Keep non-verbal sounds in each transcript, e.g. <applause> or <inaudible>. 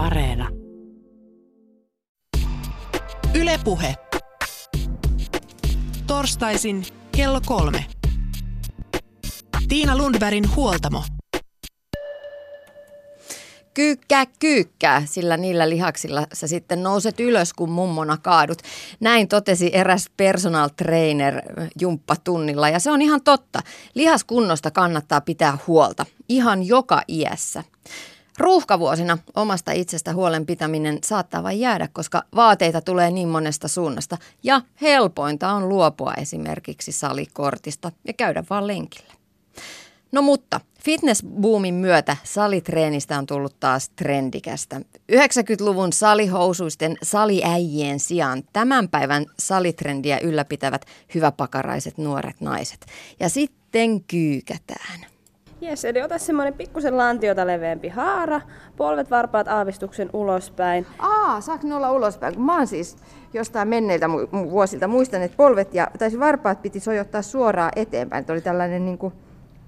Areena. Ylepuhe. Torstaisin kello kolme. Tiina Lundbergin huoltamo. Kyykkää, kyykkää, sillä niillä lihaksilla sä sitten nouset ylös, kun mummona kaadut. Näin totesi eräs personal trainer jumppatunnilla ja se on ihan totta. Lihaskunnosta kannattaa pitää huolta, ihan joka iässä. Ruuhkavuosina omasta itsestä huolen pitäminen saattaa vain jäädä, koska vaateita tulee niin monesta suunnasta. Ja helpointa on luopua esimerkiksi salikortista ja käydä vaan lenkillä. No mutta fitnessboomin myötä salitreenistä on tullut taas trendikästä. 90-luvun salihousuisten saliäijien sijaan tämän päivän salitrendiä ylläpitävät hyväpakaraiset nuoret naiset. Ja sitten kyykätään. Jes, eli ota semmoinen pikkusen lantiota leveämpi haara, polvet varpaat aavistuksen ulospäin. Aa, saako ne olla ulospäin? Kun mä oon siis jostain menneiltä mu- vuosilta muistan, että polvet ja tai varpaat piti sojottaa suoraan eteenpäin. Että oli tällainen niin kuin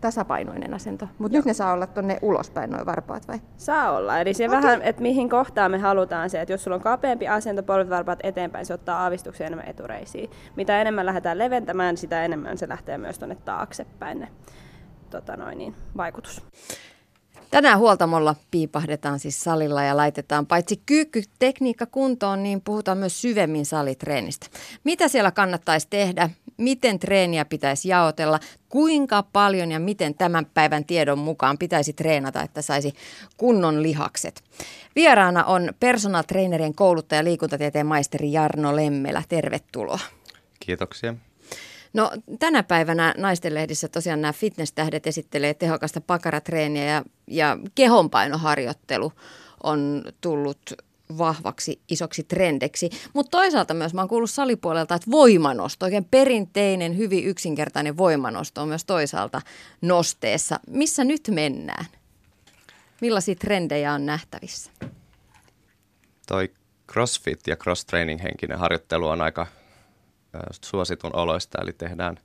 tasapainoinen asento. Mutta nyt ne saa olla tuonne ulospäin noin varpaat vai? Saa olla. Eli se okay. vähän, että mihin kohtaan me halutaan se, että jos sulla on kapeampi asento, polvet varpaat eteenpäin, se ottaa aavistuksen enemmän etureisiin. Mitä enemmän lähdetään leventämään, sitä enemmän se lähtee myös tuonne taaksepäin ne tota noin, niin, vaikutus. Tänään huoltamolla piipahdetaan siis salilla ja laitetaan paitsi kyykkytekniikka kuntoon, niin puhutaan myös syvemmin salitreenistä. Mitä siellä kannattaisi tehdä? Miten treeniä pitäisi jaotella? Kuinka paljon ja miten tämän päivän tiedon mukaan pitäisi treenata, että saisi kunnon lihakset? Vieraana on personal trainerien kouluttaja liikuntatieteen maisteri Jarno Lemmelä. Tervetuloa. Kiitoksia. No tänä päivänä naistenlehdissä tosiaan nämä fitness-tähdet esittelee tehokasta pakaratreeniä ja, ja kehonpainoharjoittelu on tullut vahvaksi isoksi trendeksi. Mutta toisaalta myös mä oon kuullut salipuolelta, että voimanosto, oikein perinteinen, hyvin yksinkertainen voimanosto on myös toisaalta nosteessa. Missä nyt mennään? Millaisia trendejä on nähtävissä? Toi CrossFit ja cross-training henkinen harjoittelu on aika suositun oloista, eli tehdään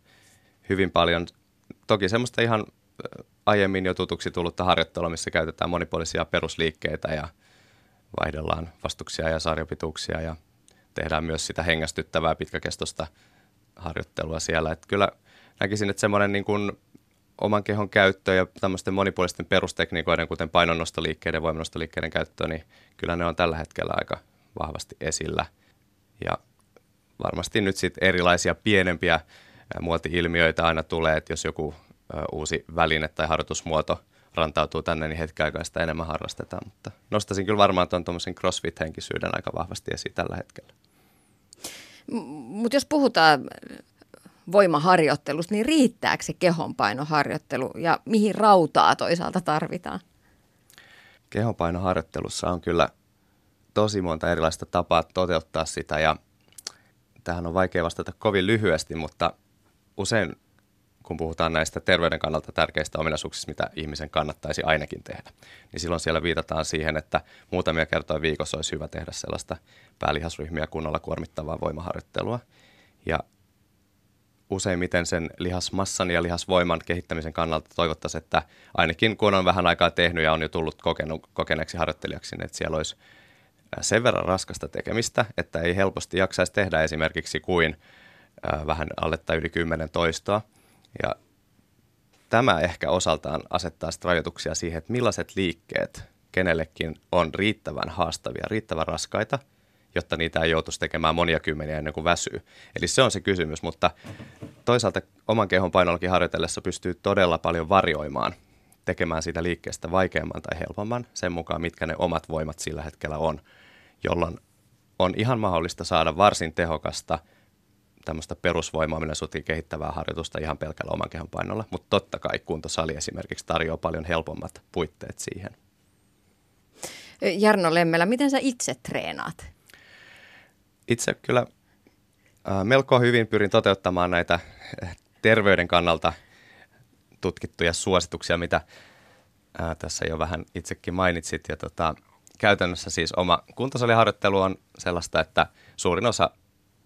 hyvin paljon, toki semmoista ihan aiemmin jo tutuksi tullutta harjoittelua, missä käytetään monipuolisia perusliikkeitä ja vaihdellaan vastuksia ja sarjapituuksia ja tehdään myös sitä hengästyttävää pitkäkestoista harjoittelua siellä. Että kyllä näkisin, että semmoinen niin kuin oman kehon käyttö ja tämmöisten monipuolisten perustekniikoiden, kuten painonnostoliikkeiden voimannostoliikkeiden käyttö, niin kyllä ne on tällä hetkellä aika vahvasti esillä. Ja varmasti nyt sitten erilaisia pienempiä muoti-ilmiöitä aina tulee, että jos joku uusi väline tai harjoitusmuoto rantautuu tänne, niin hetken aikaa sitä enemmän harrastetaan. Mutta nostaisin kyllä varmaan tuon tuommoisen crossfit-henkisyyden aika vahvasti esiin tällä hetkellä. Mutta jos puhutaan voimaharjoittelusta, niin riittääkö se kehonpainoharjoittelu ja mihin rautaa toisaalta tarvitaan? Kehonpainoharjoittelussa on kyllä tosi monta erilaista tapaa toteuttaa sitä ja tähän on vaikea vastata kovin lyhyesti, mutta usein kun puhutaan näistä terveyden kannalta tärkeistä ominaisuuksista, mitä ihmisen kannattaisi ainakin tehdä, niin silloin siellä viitataan siihen, että muutamia kertoja viikossa olisi hyvä tehdä sellaista päälihasryhmiä kunnolla kuormittavaa voimaharjoittelua. Ja useimmiten sen lihasmassan ja lihasvoiman kehittämisen kannalta toivottaisiin, että ainakin kun on vähän aikaa tehnyt ja on jo tullut kokenut, kokeneeksi harjoittelijaksi, niin että siellä olisi sen verran raskasta tekemistä, että ei helposti jaksaisi tehdä esimerkiksi kuin vähän alle tai yli 10 toistoa. Ja tämä ehkä osaltaan asettaa rajoituksia siihen, että millaiset liikkeet kenellekin on riittävän haastavia, riittävän raskaita, jotta niitä ei joutuisi tekemään monia kymmeniä ennen kuin väsyy. Eli se on se kysymys, mutta toisaalta oman kehon painollakin harjoitellessa pystyy todella paljon varjoimaan tekemään siitä liikkeestä vaikeamman tai helpomman sen mukaan, mitkä ne omat voimat sillä hetkellä on, jolloin on ihan mahdollista saada varsin tehokasta tämmöistä perusvoimaa, millä sutiin kehittävää harjoitusta ihan pelkällä oman kehon painolla, mutta totta kai kuntosali esimerkiksi tarjoaa paljon helpommat puitteet siihen. Jarno Lemmelä, miten sä itse treenaat? Itse kyllä äh, melko hyvin pyrin toteuttamaan näitä terveyden kannalta – tutkittuja suosituksia, mitä ää, tässä jo vähän itsekin mainitsit. Ja tota, käytännössä siis oma kuntosaliharjoittelu on sellaista, että suurin osa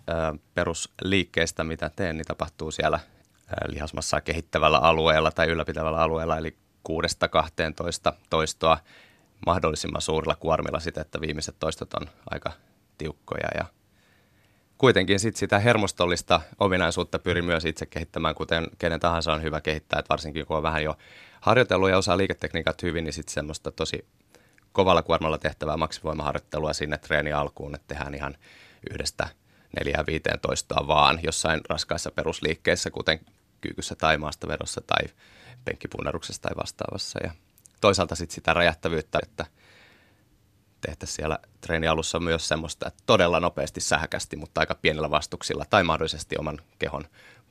ää, perusliikkeistä, mitä teen, niin tapahtuu siellä ää, lihasmassaa kehittävällä alueella tai ylläpitävällä alueella, eli 6-12 toistoa mahdollisimman suurilla kuormilla sitä, että viimeiset toistot on aika tiukkoja ja kuitenkin sit sitä hermostollista ominaisuutta pyrin myös itse kehittämään, kuten kenen tahansa on hyvä kehittää, että varsinkin kun on vähän jo harjoitellut ja osaa liiketekniikat hyvin, niin sitten semmoista tosi kovalla kuormalla tehtävää maksivoimaharjoittelua sinne treeni alkuun, että tehdään ihan yhdestä neljään viiteen toistoa vaan jossain raskaissa perusliikkeissä, kuten kyykyssä tai maastavedossa tai penkkipunneruksessa tai vastaavassa. Ja toisaalta sitten sitä räjähtävyyttä, että tehtäisiin siellä treeni alussa myös semmoista, että todella nopeasti sähkästi, mutta aika pienillä vastuksilla tai mahdollisesti oman kehon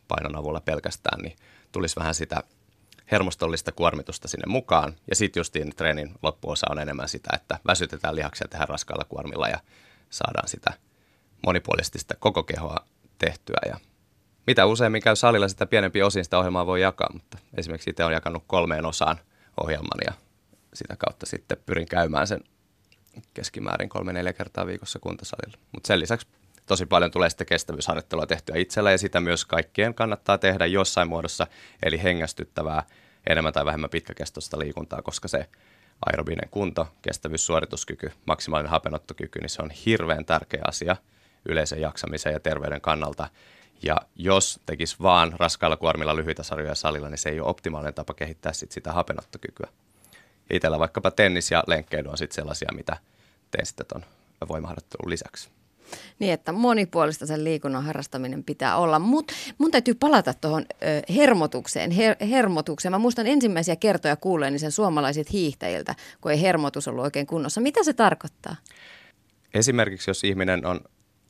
painon avulla pelkästään, niin tulisi vähän sitä hermostollista kuormitusta sinne mukaan. Ja sitten justiin treenin loppuosa on enemmän sitä, että väsytetään lihaksia tehdä raskailla kuormilla ja saadaan sitä monipuolisesti sitä koko kehoa tehtyä. Ja mitä useammin käy salilla, sitä pienempi osin sitä ohjelmaa voi jakaa, mutta esimerkiksi itse olen jakanut kolmeen osaan ohjelman ja sitä kautta sitten pyrin käymään sen keskimäärin kolme-neljä kertaa viikossa kuntosalilla. Mutta sen lisäksi tosi paljon tulee sitten kestävyysharjoittelua tehtyä itsellä ja sitä myös kaikkien kannattaa tehdä jossain muodossa, eli hengästyttävää enemmän tai vähemmän pitkäkestoista liikuntaa, koska se aerobinen kunto, kestävyys, suorituskyky, maksimaalinen hapenottokyky, niin se on hirveän tärkeä asia yleisen jaksamisen ja terveyden kannalta. Ja jos tekisi vaan raskailla kuormilla lyhyitä sarjoja salilla, niin se ei ole optimaalinen tapa kehittää sit sitä hapenottokykyä. Itsellä vaikkapa tennis ja lenkkeily on sitten sellaisia, mitä teen sitten tuon voimaharjoittelun lisäksi. Niin, että monipuolista sen liikunnan harrastaminen pitää olla. Mutta mun täytyy palata tuohon hermotukseen. Her, hermotukseen. Mä muistan ensimmäisiä kertoja kuulleeni sen suomalaiset hiihtäjiltä, kun ei hermotus ollut oikein kunnossa. Mitä se tarkoittaa? Esimerkiksi jos ihminen on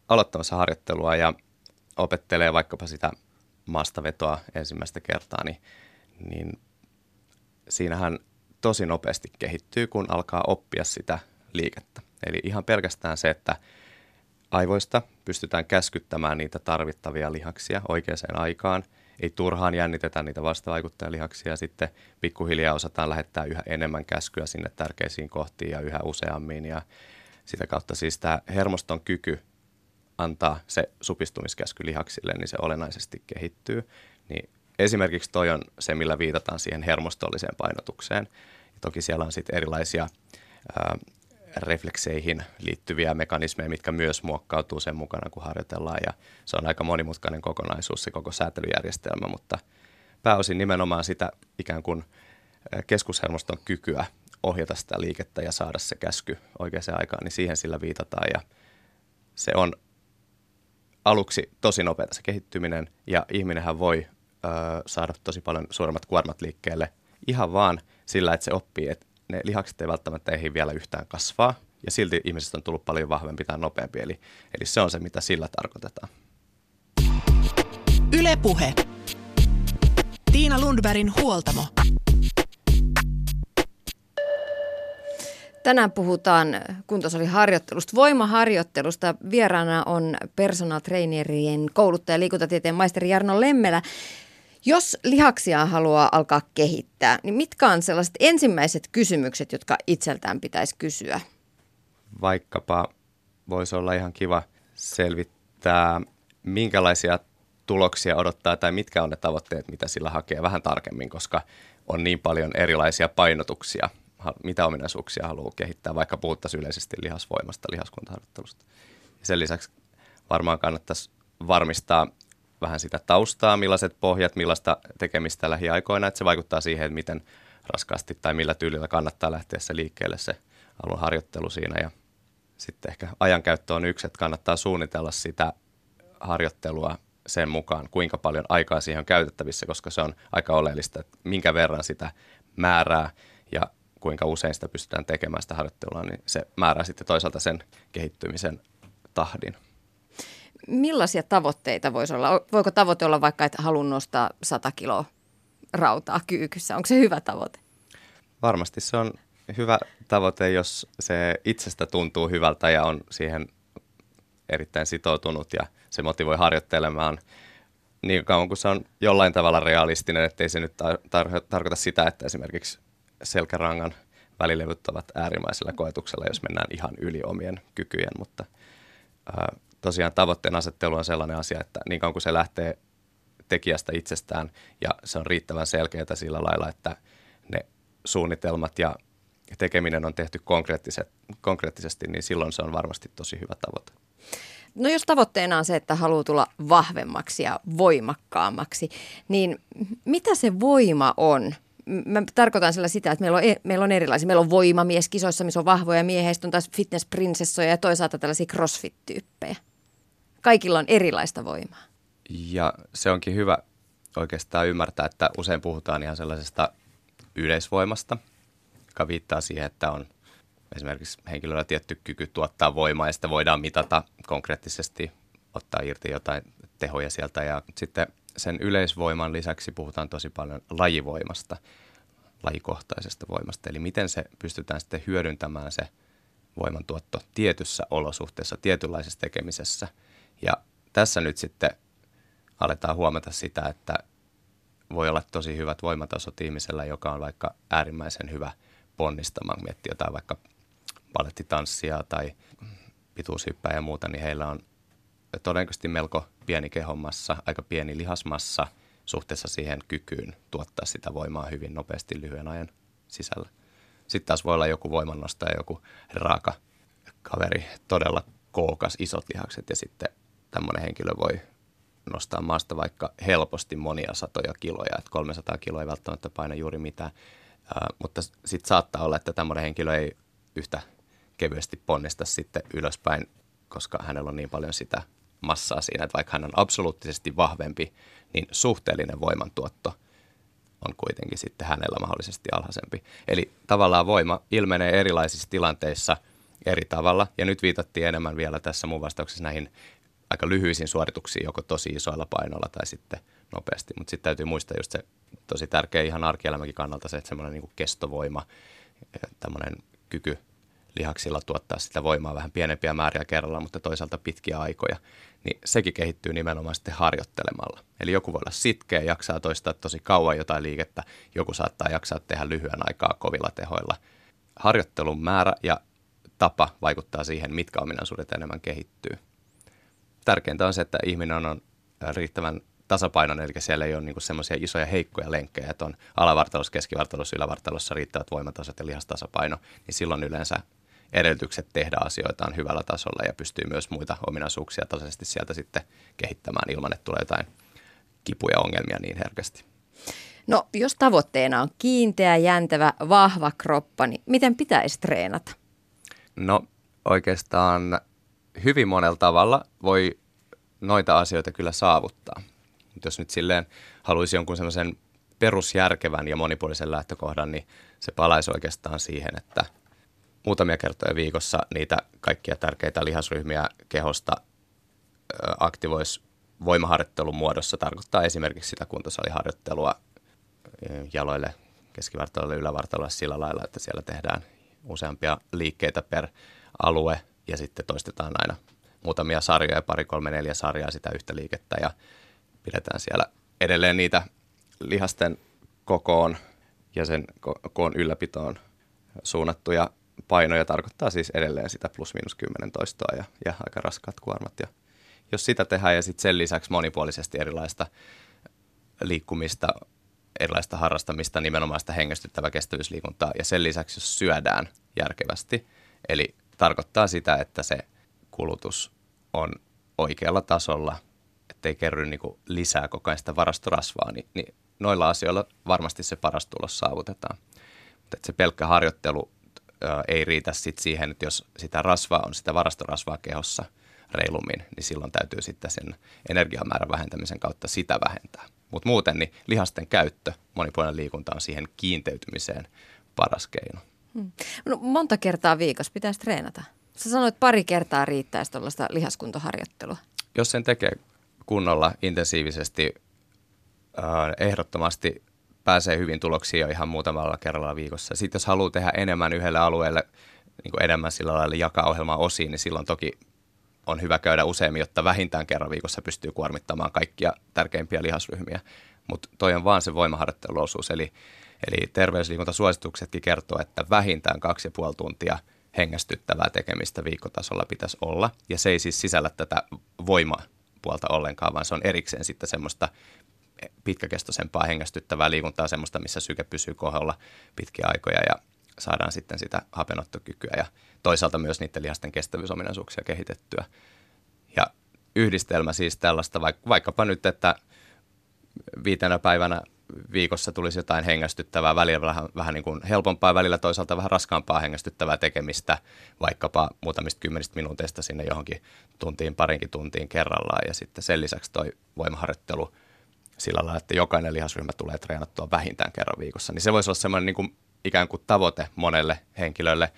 aloittamassa harjoittelua ja opettelee vaikkapa sitä maastavetoa ensimmäistä kertaa, niin, niin siinähän tosi nopeasti kehittyy, kun alkaa oppia sitä liikettä. Eli ihan pelkästään se, että aivoista pystytään käskyttämään niitä tarvittavia lihaksia oikeaan aikaan. Ei turhaan jännitetä niitä vastavaikuttajalihaksia. Sitten pikkuhiljaa osataan lähettää yhä enemmän käskyä sinne tärkeisiin kohtiin ja yhä useammin. Ja sitä kautta siis tämä hermoston kyky antaa se supistumiskäsky lihaksille, niin se olennaisesti kehittyy. Niin esimerkiksi toi on se, millä viitataan siihen hermostolliseen painotukseen. Ja toki siellä on sitten erilaisia ää, reflekseihin liittyviä mekanismeja, mitkä myös muokkautuu sen mukana, kun harjoitellaan. Ja se on aika monimutkainen kokonaisuus, se koko säätelyjärjestelmä, mutta pääosin nimenomaan sitä ikään kuin keskushermoston kykyä ohjata sitä liikettä ja saada se käsky oikeaan aikaan, niin siihen sillä viitataan. Ja se on aluksi tosi nopeata se kehittyminen ja ihminenhän voi ö, saada tosi paljon suuremmat kuormat liikkeelle ihan vaan sillä, että se oppii, että ne lihakset ei välttämättä ehdi vielä yhtään kasvaa, ja silti ihmisestä on tullut paljon vahvempi tai nopeampi, eli, eli se on se, mitä sillä tarkoitetaan. Ylepuhe. Tiina Lundbergin huoltamo. Tänään puhutaan kuntosaliharjoittelusta, voimaharjoittelusta. Vieraana on personal trainerien kouluttaja liikuntatieteen maisteri Jarno Lemmelä. Jos lihaksia haluaa alkaa kehittää, niin mitkä on sellaiset ensimmäiset kysymykset, jotka itseltään pitäisi kysyä? Vaikkapa voisi olla ihan kiva selvittää, minkälaisia tuloksia odottaa tai mitkä on ne tavoitteet, mitä sillä hakee vähän tarkemmin, koska on niin paljon erilaisia painotuksia, mitä ominaisuuksia haluaa kehittää, vaikka puhuttaisiin yleisesti lihasvoimasta, lihaskuntaharjoittelusta. Sen lisäksi varmaan kannattaisi varmistaa vähän sitä taustaa, millaiset pohjat, millaista tekemistä lähiaikoina, että se vaikuttaa siihen, että miten raskaasti tai millä tyylillä kannattaa lähteä se liikkeelle se alun harjoittelu siinä. Ja sitten ehkä ajankäyttö on yksi, että kannattaa suunnitella sitä harjoittelua sen mukaan, kuinka paljon aikaa siihen on käytettävissä, koska se on aika oleellista, että minkä verran sitä määrää ja kuinka usein sitä pystytään tekemään sitä harjoittelua, niin se määrää sitten toisaalta sen kehittymisen tahdin millaisia tavoitteita voisi olla? Voiko tavoite olla vaikka, että haluan nostaa 100 kiloa rautaa kyykyssä? Onko se hyvä tavoite? Varmasti se on hyvä tavoite, jos se itsestä tuntuu hyvältä ja on siihen erittäin sitoutunut ja se motivoi harjoittelemaan niin kauan kuin se on jollain tavalla realistinen, ettei se nyt tar- tar- tarkoita sitä, että esimerkiksi selkärangan välilevyt ovat äärimmäisellä koetuksella, jos mennään ihan yli omien kykyjen, mutta ää, tosiaan tavoitteen asettelu on sellainen asia, että niin kauan kuin se lähtee tekijästä itsestään ja se on riittävän selkeää sillä lailla, että ne suunnitelmat ja tekeminen on tehty konkreettisesti, niin silloin se on varmasti tosi hyvä tavoite. No jos tavoitteena on se, että haluaa tulla vahvemmaksi ja voimakkaammaksi, niin mitä se voima on? Mä tarkoitan sillä sitä, että meillä on, e, meillä on erilaisia. Meillä on voimamies kisoissa, missä on vahvoja miehiä, on taas fitnessprinsessoja ja toisaalta tällaisia crossfit-tyyppejä. Kaikilla on erilaista voimaa. Ja se onkin hyvä oikeastaan ymmärtää, että usein puhutaan ihan sellaisesta yleisvoimasta, joka viittaa siihen, että on esimerkiksi henkilöllä tietty kyky tuottaa voimaa ja sitä voidaan mitata konkreettisesti, ottaa irti jotain tehoja sieltä ja sitten sen yleisvoiman lisäksi puhutaan tosi paljon lajivoimasta, lajikohtaisesta voimasta. Eli miten se pystytään sitten hyödyntämään se voimantuotto tietyssä olosuhteessa, tietynlaisessa tekemisessä. Ja tässä nyt sitten aletaan huomata sitä, että voi olla tosi hyvät voimatasot ihmisellä, joka on vaikka äärimmäisen hyvä ponnistamaan, miettii jotain vaikka balettitanssia tai pituushyppää ja muuta, niin heillä on todennäköisesti melko pieni kehomassa, aika pieni lihasmassa suhteessa siihen kykyyn tuottaa sitä voimaa hyvin nopeasti lyhyen ajan sisällä. Sitten taas voi olla joku voimannostaja, joku raaka kaveri, todella kookas, isot lihakset ja sitten tämmöinen henkilö voi nostaa maasta vaikka helposti monia satoja kiloja, että 300 kiloa ei välttämättä paina juuri mitään, uh, mutta sitten saattaa olla, että tämmöinen henkilö ei yhtä kevyesti ponnista sitten ylöspäin, koska hänellä on niin paljon sitä massaa siinä, että vaikka hän on absoluuttisesti vahvempi, niin suhteellinen voimantuotto on kuitenkin sitten hänellä mahdollisesti alhaisempi. Eli tavallaan voima ilmenee erilaisissa tilanteissa eri tavalla, ja nyt viitattiin enemmän vielä tässä mun vastauksessa näihin aika lyhyisiin suorituksiin, joko tosi isoilla painoilla tai sitten nopeasti. Mutta sitten täytyy muistaa just se tosi tärkeä ihan arkielämäkin kannalta se, että semmoinen niin kestovoima, tämmöinen kyky lihaksilla tuottaa sitä voimaa vähän pienempiä määriä kerralla, mutta toisaalta pitkiä aikoja, niin sekin kehittyy nimenomaan sitten harjoittelemalla. Eli joku voi olla sitkeä, jaksaa toistaa tosi kauan jotain liikettä, joku saattaa jaksaa tehdä lyhyen aikaa kovilla tehoilla. Harjoittelun määrä ja tapa vaikuttaa siihen, mitkä ominaisuudet enemmän kehittyy. Tärkeintä on se, että ihminen on riittävän tasapainon, eli siellä ei ole niin semmoisia isoja heikkoja lenkkejä, että on alavartalossa, keskivartalossa, ylävartalossa riittävät voimatasot ja lihastasapaino, niin silloin yleensä edellytykset tehdä asioitaan hyvällä tasolla ja pystyy myös muita ominaisuuksia tasaisesti sieltä sitten kehittämään ilman, että tulee jotain kipuja ongelmia niin herkästi. No, jos tavoitteena on kiinteä, jäntävä, vahva kroppa, niin miten pitäisi treenata? No, oikeastaan hyvin monella tavalla voi noita asioita kyllä saavuttaa. Jos nyt silleen haluaisi jonkun semmoisen perusjärkevän ja monipuolisen lähtökohdan, niin se palaisi oikeastaan siihen, että – muutamia kertoja viikossa niitä kaikkia tärkeitä lihasryhmiä kehosta aktivoisi voimaharjoittelun muodossa. Tarkoittaa esimerkiksi sitä kuntosaliharjoittelua jaloille, keskivartaloille, ylävartaloille sillä lailla, että siellä tehdään useampia liikkeitä per alue ja sitten toistetaan aina muutamia sarjoja, pari, kolme, neljä sarjaa sitä yhtä liikettä ja pidetään siellä edelleen niitä lihasten kokoon ja sen koon ylläpitoon suunnattuja painoja tarkoittaa siis edelleen sitä plus miinus 10 toistoa ja, ja aika raskaat kuormat. Ja jos sitä tehdään ja sitten sen lisäksi monipuolisesti erilaista liikkumista, erilaista harrastamista, nimenomaan sitä hengästyttävää kestävyysliikuntaa ja sen lisäksi jos syödään järkevästi, eli tarkoittaa sitä, että se kulutus on oikealla tasolla, ettei kerry niin lisää koko ajan sitä varastorasvaa, niin, niin noilla asioilla varmasti se paras tulos saavutetaan. Mutta se pelkkä harjoittelu ei riitä sit siihen, että jos sitä rasvaa on, sitä varastorasvaa kehossa reilummin, niin silloin täytyy sitten sen energiamäärän vähentämisen kautta sitä vähentää. Mutta muuten niin lihasten käyttö, monipuolinen liikunta on siihen kiinteytymiseen paras keino. Hmm. No, monta kertaa viikossa pitäisi treenata. Sä sanoit, pari kertaa riittäisi tuollaista lihaskuntoharjoittelua. Jos sen tekee kunnolla, intensiivisesti, ehdottomasti pääsee hyvin tuloksiin jo ihan muutamalla kerralla viikossa. Sitten jos haluaa tehdä enemmän yhdelle alueelle, niin kuin enemmän sillä lailla jakaa ohjelmaa osiin, niin silloin toki on hyvä käydä useammin, jotta vähintään kerran viikossa pystyy kuormittamaan kaikkia tärkeimpiä lihasryhmiä. Mutta toi on vaan se voimaharjoitteluosuus, eli, eli terveysliikuntasuosituksetkin kertoo, että vähintään kaksi ja puoli tuntia hengästyttävää tekemistä viikkotasolla pitäisi olla. Ja se ei siis sisällä tätä voimapuolta ollenkaan, vaan se on erikseen sitten semmoista pitkäkestoisempaa hengästyttävää liikuntaa, semmoista, missä syke pysyy kohdalla pitkiä aikoja ja saadaan sitten sitä hapenottokykyä ja toisaalta myös niiden lihasten kestävyysominaisuuksia kehitettyä. Ja yhdistelmä siis tällaista, vaikkapa nyt, että viitenä päivänä viikossa tulisi jotain hengästyttävää, välillä vähän, vähän niin kuin helpompaa, välillä toisaalta vähän raskaampaa hengästyttävää tekemistä, vaikkapa muutamista kymmenistä minuuteista sinne johonkin tuntiin, parinkin tuntiin kerrallaan. Ja sitten sen lisäksi toi voimaharjoittelu sillä lailla, että jokainen lihasryhmä tulee treenattua vähintään kerran viikossa. Niin se voisi olla semmoinen niin kuin ikään kuin tavoite monelle henkilölle,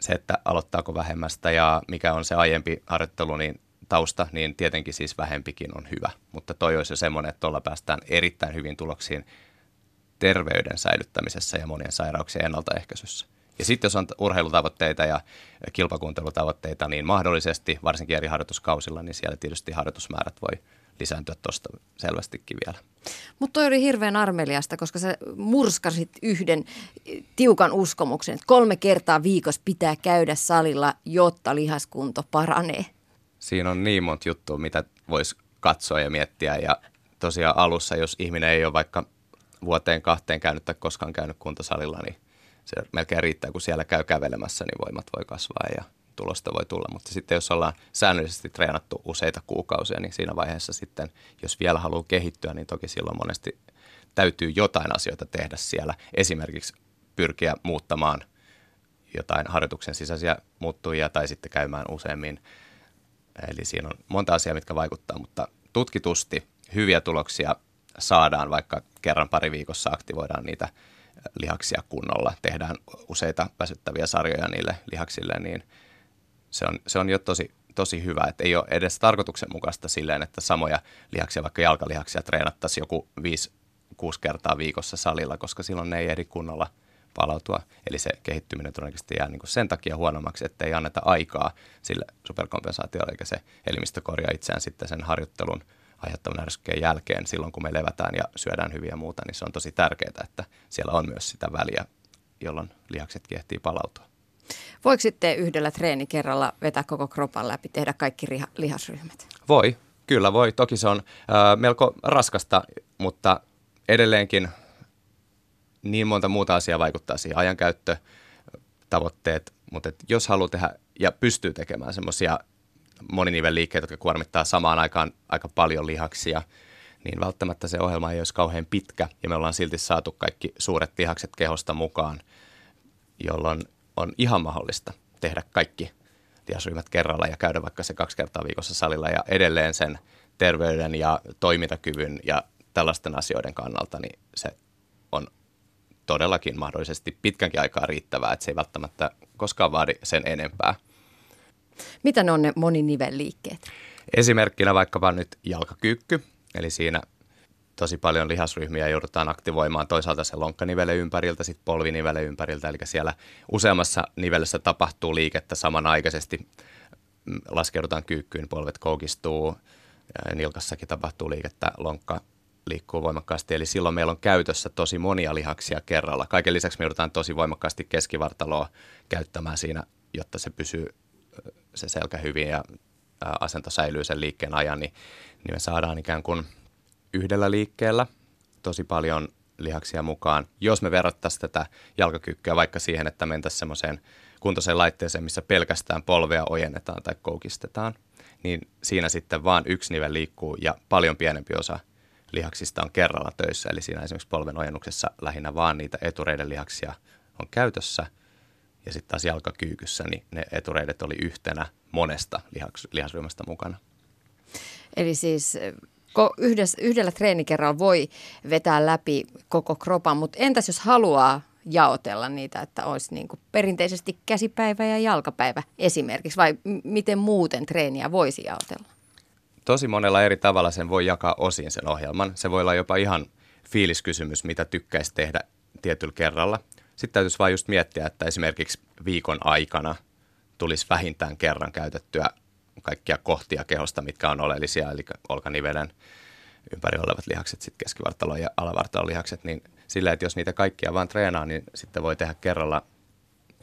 se, että aloittaako vähemmästä ja mikä on se aiempi harjoittelu, niin tausta, niin tietenkin siis vähempikin on hyvä. Mutta toi olisi jo semmoinen, että tuolla päästään erittäin hyvin tuloksiin terveyden säilyttämisessä ja monien sairauksien ennaltaehkäisyssä. Ja sitten jos on urheilutavoitteita ja kilpakuuntelutavoitteita, niin mahdollisesti, varsinkin eri harjoituskausilla, niin siellä tietysti harjoitusmäärät voi lisääntyä tuosta selvästikin vielä. Mutta toi oli hirveän armeliasta, koska sä murskasit yhden tiukan uskomuksen, että kolme kertaa viikossa pitää käydä salilla, jotta lihaskunto paranee siinä on niin monta juttua, mitä voisi katsoa ja miettiä. Ja tosiaan alussa, jos ihminen ei ole vaikka vuoteen kahteen käynyt tai koskaan käynyt kuntosalilla, niin se melkein riittää, kun siellä käy kävelemässä, niin voimat voi kasvaa ja tulosta voi tulla. Mutta sitten jos ollaan säännöllisesti treenattu useita kuukausia, niin siinä vaiheessa sitten, jos vielä haluaa kehittyä, niin toki silloin monesti täytyy jotain asioita tehdä siellä. Esimerkiksi pyrkiä muuttamaan jotain harjoituksen sisäisiä muuttujia tai sitten käymään useammin Eli siinä on monta asiaa, mitkä vaikuttaa, mutta tutkitusti hyviä tuloksia saadaan, vaikka kerran pari viikossa aktivoidaan niitä lihaksia kunnolla, tehdään useita väsyttäviä sarjoja niille lihaksille, niin se on, se on jo tosi, tosi hyvä, että ei ole edes tarkoituksenmukaista silleen, että samoja lihaksia, vaikka jalkalihaksia treenattaisiin joku 5-6 kertaa viikossa salilla, koska silloin ne ei ehdi kunnolla – palautua. Eli se kehittyminen todennäköisesti jää niin kuin sen takia huonommaksi, että ei anneta aikaa sille superkompensaatiolle, eikä se elimistö korjaa itseään sitten sen harjoittelun aiheuttavan ärsykkeen jälkeen silloin, kun me levätään ja syödään hyviä ja muuta, niin se on tosi tärkeää, että siellä on myös sitä väliä, jolloin lihakset kehtii palautua. Voiko sitten yhdellä treenikerralla vetää koko kropan läpi, tehdä kaikki lihasryhmät? Voi, kyllä voi. Toki se on äh, melko raskasta, mutta edelleenkin niin monta muuta asiaa vaikuttaa siihen, ajankäyttö, tavoitteet, mutta et jos haluaa tehdä ja pystyy tekemään semmoisia moninivelliikkeitä, jotka kuormittaa samaan aikaan aika paljon lihaksia, niin välttämättä se ohjelma ei olisi kauhean pitkä ja me ollaan silti saatu kaikki suuret lihakset kehosta mukaan, jolloin on ihan mahdollista tehdä kaikki lihasryhmät kerralla ja käydä vaikka se kaksi kertaa viikossa salilla ja edelleen sen terveyden ja toimintakyvyn ja tällaisten asioiden kannalta, niin se on todellakin mahdollisesti pitkänkin aikaa riittävää, että se ei välttämättä koskaan vaadi sen enempää. Mitä ne on ne moninivelliikkeet? Esimerkkinä vaikkapa nyt jalkakyykky, eli siinä tosi paljon lihasryhmiä joudutaan aktivoimaan toisaalta se lonkkanivele ympäriltä, sitten polvinivele ympäriltä, eli siellä useammassa nivelessä tapahtuu liikettä samanaikaisesti. Laskeudutaan kyykkyyn, polvet koukistuu, nilkassakin tapahtuu liikettä, lonkka liikkuu voimakkaasti, eli silloin meillä on käytössä tosi monia lihaksia kerralla. Kaiken lisäksi me joudutaan tosi voimakkaasti keskivartaloa käyttämään siinä, jotta se pysyy se selkä hyvin ja asento säilyy sen liikkeen ajan, niin, niin me saadaan ikään kuin yhdellä liikkeellä tosi paljon lihaksia mukaan. Jos me verrattaisiin tätä jalkakyykkyä vaikka siihen, että mentäisiin semmoiseen kuntoiseen laitteeseen, missä pelkästään polvea ojennetaan tai koukistetaan, niin siinä sitten vaan yksi nivel liikkuu ja paljon pienempi osa – lihaksista on kerralla töissä. Eli siinä esimerkiksi polven ojennuksessa lähinnä vaan niitä etureiden lihaksia on käytössä. Ja sitten taas jalkakyykyssä, niin ne etureidet oli yhtenä monesta lihaks, lihasryhmästä mukana. Eli siis yhdessä, yhdellä treenikerralla voi vetää läpi koko kropan, mutta entäs jos haluaa jaotella niitä, että olisi niin kuin perinteisesti käsipäivä ja jalkapäivä esimerkiksi, vai miten muuten treeniä voisi jaotella? Tosi monella eri tavalla sen voi jakaa osin sen ohjelman. Se voi olla jopa ihan fiiliskysymys, mitä tykkäisi tehdä tietyllä kerralla. Sitten täytyisi vain just miettiä, että esimerkiksi viikon aikana tulisi vähintään kerran käytettyä kaikkia kohtia kehosta, mitkä on oleellisia, eli olkanivelen ympärillä olevat lihakset, sitten keskivartalon ja alavartalon lihakset, niin sillä, että jos niitä kaikkia vaan treenaa, niin sitten voi tehdä kerralla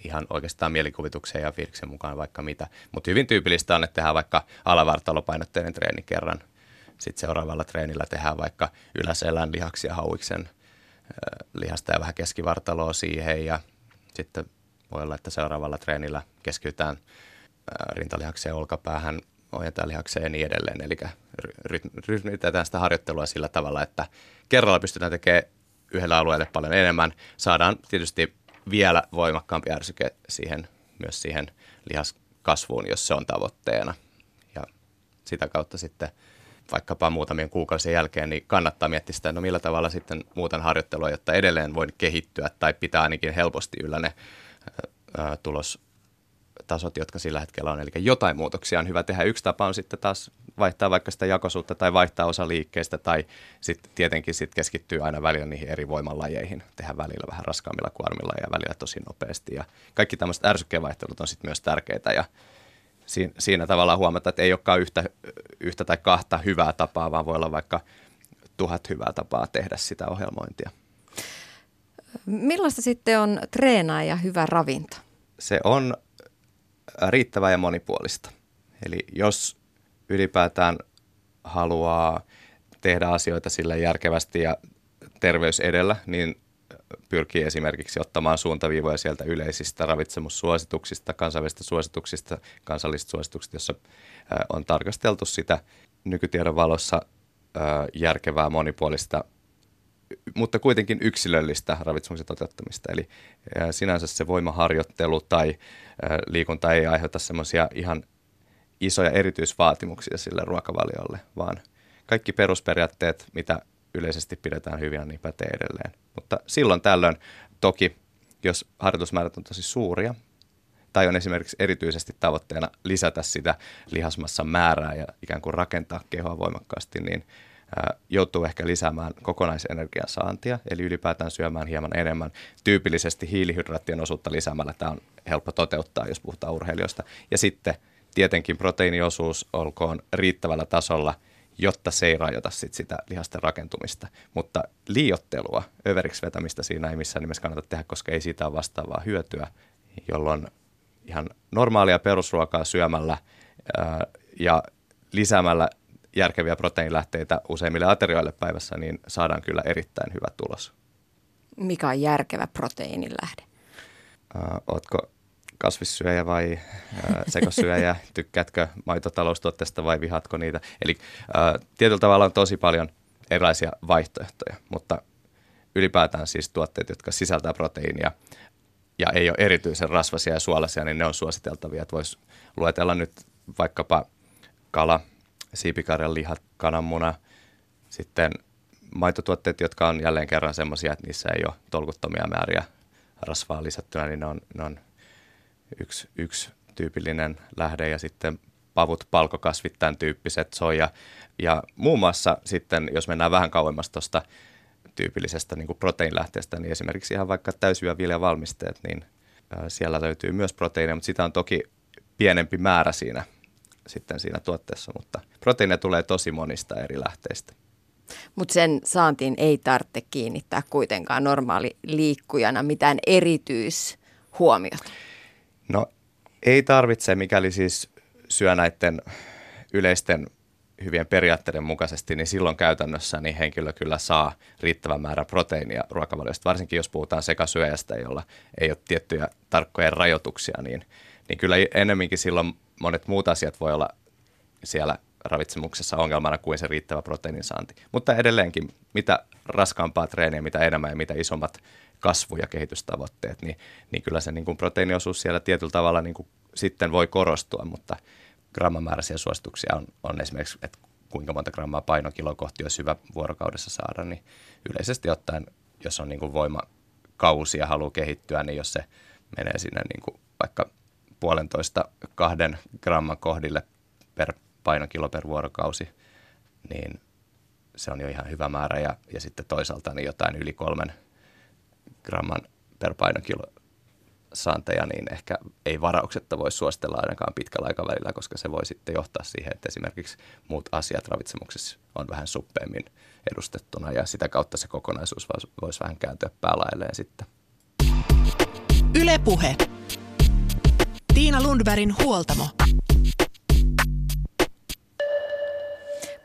ihan oikeastaan mielikuvituksen ja fiiliksen mukaan vaikka mitä. Mutta hyvin tyypillistä on, että tehdään vaikka alavartalopainotteinen treeni kerran. Sitten seuraavalla treenillä tehdään vaikka yläselän lihaksia hauiksen lihasta ja vähän keskivartaloa siihen ja Sitten voi olla, että seuraavalla treenillä keskitytään rintalihakseen, olkapäähän, ojentalihakseen ja niin edelleen. Eli rytmitetään sitä harjoittelua sillä tavalla, että kerralla pystytään tekemään yhdellä alueelle paljon enemmän. Saadaan tietysti vielä voimakkaampi ärsyke siihen, myös siihen lihaskasvuun, jos se on tavoitteena. Ja sitä kautta sitten vaikkapa muutamien kuukausien jälkeen, niin kannattaa miettiä sitä, no millä tavalla sitten muutan harjoittelua, jotta edelleen voin kehittyä tai pitää ainakin helposti yllä ne ää, tulos tasot, jotka sillä hetkellä on. Eli jotain muutoksia on hyvä tehdä. Yksi tapa on sitten taas vaihtaa vaikka sitä jakosuutta tai vaihtaa osa liikkeestä tai sitten tietenkin sit keskittyy aina välillä niihin eri voimanlajeihin. Tehdä välillä vähän raskaammilla kuormilla ja välillä tosi nopeasti. Ja kaikki tämmöiset ärsykkeenvaihtelut on sitten myös tärkeitä ja siinä, siinä tavallaan huomata, että ei olekaan yhtä, yhtä tai kahta hyvää tapaa, vaan voi olla vaikka tuhat hyvää tapaa tehdä sitä ohjelmointia. Millaista sitten on treenaa ja hyvä ravinto? Se on riittävää ja monipuolista. Eli jos ylipäätään haluaa tehdä asioita sillä järkevästi ja terveys edellä, niin pyrkii esimerkiksi ottamaan suuntaviivoja sieltä yleisistä ravitsemussuosituksista, kansainvälisistä suosituksista, kansallisista suosituksista, jossa on tarkasteltu sitä nykytiedon valossa järkevää, monipuolista, mutta kuitenkin yksilöllistä ravitsemuksen toteuttamista. Eli sinänsä se voimaharjoittelu tai liikunta ei aiheuta semmoisia ihan isoja erityisvaatimuksia sille ruokavaliolle, vaan kaikki perusperiaatteet, mitä yleisesti pidetään hyvinä, niin pätee edelleen. Mutta silloin tällöin toki, jos harjoitusmäärät on tosi suuria, tai on esimerkiksi erityisesti tavoitteena lisätä sitä lihasmassan määrää ja ikään kuin rakentaa kehoa voimakkaasti, niin joutuu ehkä lisäämään kokonaisenergian saantia, eli ylipäätään syömään hieman enemmän. Tyypillisesti hiilihydraattien osuutta lisäämällä tämä on helppo toteuttaa, jos puhutaan urheilijoista. Ja sitten tietenkin proteiiniosuus olkoon riittävällä tasolla, jotta se ei rajoita sit sitä lihasten rakentumista. Mutta liiottelua, överiksi vetämistä siinä ei missään nimessä kannata tehdä, koska ei siitä ole vastaavaa hyötyä, jolloin ihan normaalia perusruokaa syömällä ää, ja lisäämällä järkeviä proteiinilähteitä useimmille aterioille päivässä, niin saadaan kyllä erittäin hyvä tulos. Mikä on järkevä proteiinilähde? Äh, ootko kasvissyöjä vai äh, sekosyöjä? <laughs> Tykkäätkö maitotaloustuotteesta vai vihatko niitä? Eli äh, tietyllä tavalla on tosi paljon erilaisia vaihtoehtoja, mutta ylipäätään siis tuotteet, jotka sisältää proteiinia ja ei ole erityisen rasvasia ja suolaisia, niin ne on suositeltavia. Voisi luetella nyt vaikkapa kala, siipikarjan lihat, kananmuna, sitten maitotuotteet, jotka on jälleen kerran semmoisia, että niissä ei ole tolkuttomia määriä rasvaa lisättynä, niin ne on, ne on yksi, yksi tyypillinen lähde ja sitten pavut, palkokasvit, tämän tyyppiset, soja. Ja muun muassa sitten, jos mennään vähän kauemmas tuosta tyypillisestä niin kuin proteiinilähteestä, niin esimerkiksi ihan vaikka täysjyväviljavalmisteet, niin siellä löytyy myös proteiineja, mutta sitä on toki pienempi määrä siinä sitten siinä tuotteessa, mutta proteiineja tulee tosi monista eri lähteistä. Mutta sen saantiin ei tarvitse kiinnittää kuitenkaan normaali liikkujana mitään erityishuomiota. No ei tarvitse, mikäli siis syö näiden yleisten hyvien periaatteiden mukaisesti, niin silloin käytännössä niin henkilö kyllä saa riittävän määrän proteiinia ruokavaliosta, varsinkin jos puhutaan sekasyöjästä, jolla ei ole tiettyjä tarkkoja rajoituksia, niin, niin kyllä enemminkin silloin monet muut asiat voi olla siellä ravitsemuksessa ongelmana kuin se riittävä proteiinin saanti. Mutta edelleenkin, mitä raskaampaa treeniä, mitä enemmän ja mitä isommat kasvu- ja kehitystavoitteet, niin, niin kyllä se niin kuin proteiiniosuus siellä tietyllä tavalla niin kuin sitten voi korostua, mutta grammamääräisiä suosituksia on, on esimerkiksi, että kuinka monta grammaa painokilo kohti olisi hyvä vuorokaudessa saada, niin yleisesti ottaen, jos on niin kuin voimakausi ja haluaa kehittyä, niin jos se menee sinne niin kuin vaikka puolentoista kahden gramman kohdille per painokilo per vuorokausi, niin se on jo ihan hyvä määrä. Ja, ja sitten toisaalta niin jotain yli kolmen gramman per painokilo saanteja, niin ehkä ei varauksetta voi suositella ainakaan pitkällä aikavälillä, koska se voi sitten johtaa siihen, että esimerkiksi muut asiat ravitsemuksessa on vähän suppeemmin edustettuna ja sitä kautta se kokonaisuus voisi vähän kääntyä päälailleen sitten. Ylepuhe. Tiina Lundbergin huoltamo.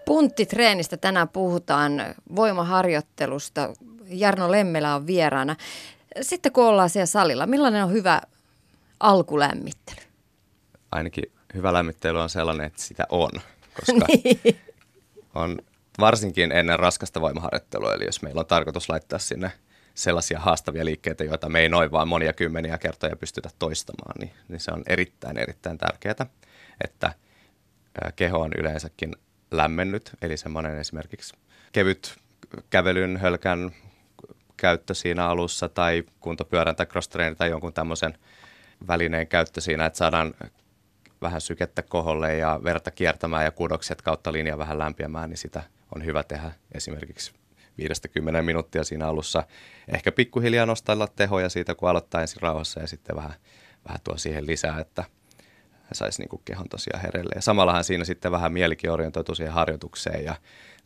Punttitreenistä tänään puhutaan voimaharjoittelusta. Jarno Lemmelä on vieraana. Sitten kun ollaan siellä salilla, millainen on hyvä alkulämmittely? Ainakin hyvä lämmittely on sellainen, että sitä on, koska <laughs> niin. on varsinkin ennen raskasta voimaharjoittelua, eli jos meillä on tarkoitus laittaa sinne sellaisia haastavia liikkeitä, joita me ei noin vaan monia kymmeniä kertoja pystytä toistamaan, niin, niin se on erittäin, erittäin tärkeää, että keho on yleensäkin lämmennyt, eli semmoinen esimerkiksi kevyt kävelyn, hölkän käyttö siinä alussa tai kuntopyörän tai cross tai jonkun tämmöisen välineen käyttö siinä, että saadaan vähän sykettä koholle ja verta kiertämään ja kudokset kautta linja vähän lämpiämään, niin sitä on hyvä tehdä esimerkiksi 50 minuuttia siinä alussa. Ehkä pikkuhiljaa nostella tehoja siitä, kun aloittaa ensin rauhassa ja sitten vähän, vähän tuo siihen lisää, että saisi niin kehon tosiaan hereille. Ja samallahan siinä sitten vähän mielikin orientoitu siihen harjoitukseen ja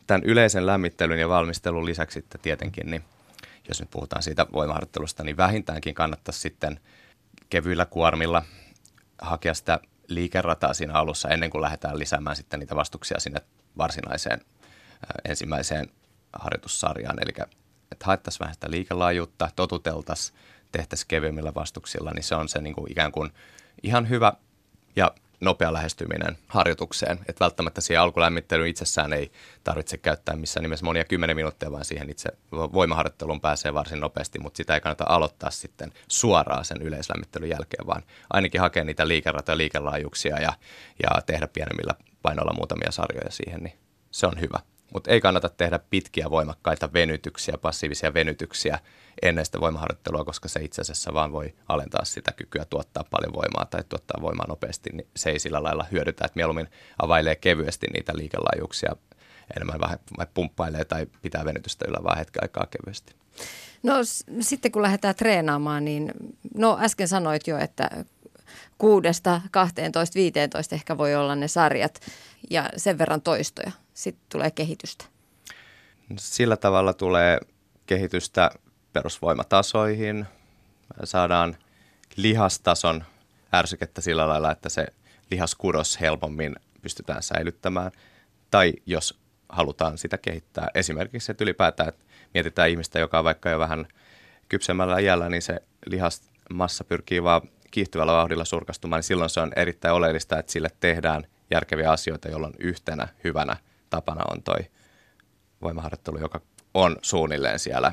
tämän yleisen lämmittelyn ja valmistelun lisäksi sitten tietenkin, niin jos nyt puhutaan siitä voimaharjoittelusta, niin vähintäänkin kannattaisi sitten kevyillä kuormilla hakea sitä liikerataa siinä alussa ennen kuin lähdetään lisäämään sitten niitä vastuksia sinne varsinaiseen ensimmäiseen harjoitussarjaan. Eli että haettaisiin vähän sitä liikelaajuutta, totuteltaisiin, tehtäisiin kevyemmillä vastuksilla, niin se on se niin kuin ikään kuin ihan hyvä ja nopea lähestyminen harjoitukseen. Että välttämättä siihen alkulämmittelyyn itsessään ei tarvitse käyttää missään nimessä monia kymmenen minuuttia, vaan siihen itse voimaharjoitteluun pääsee varsin nopeasti, mutta sitä ei kannata aloittaa sitten suoraan sen yleislämmittelyn jälkeen, vaan ainakin hakea niitä liikeratoja ja liikelaajuuksia ja, ja tehdä pienemmillä painoilla muutamia sarjoja siihen, niin se on hyvä. Mutta ei kannata tehdä pitkiä voimakkaita venytyksiä, passiivisia venytyksiä ennen sitä voimaharjoittelua, koska se itse asiassa vaan voi alentaa sitä kykyä tuottaa paljon voimaa tai tuottaa voimaa nopeasti, niin se ei sillä lailla hyödytä, että mieluummin availee kevyesti niitä liikelaajuuksia enemmän vähän pumppailee tai pitää venytystä yllä vaan hetken aikaa kevyesti. No s- sitten kun lähdetään treenaamaan, niin no äsken sanoit jo, että kuudesta 12, 15 ehkä voi olla ne sarjat ja sen verran toistoja. Sitten tulee kehitystä. Sillä tavalla tulee kehitystä perusvoimatasoihin. Saadaan lihastason ärsykettä sillä lailla, että se lihaskudos helpommin pystytään säilyttämään. Tai jos halutaan sitä kehittää, esimerkiksi että ylipäätään että mietitään ihmistä, joka on vaikka jo vähän kypsemmällä iällä, niin se lihasmassa pyrkii vaan kiihtyvällä vauhdilla surkastumaan, niin silloin se on erittäin oleellista, että sille tehdään järkeviä asioita, jolloin yhtenä hyvänä tapana on toi voimaharjoittelu, joka on suunnilleen siellä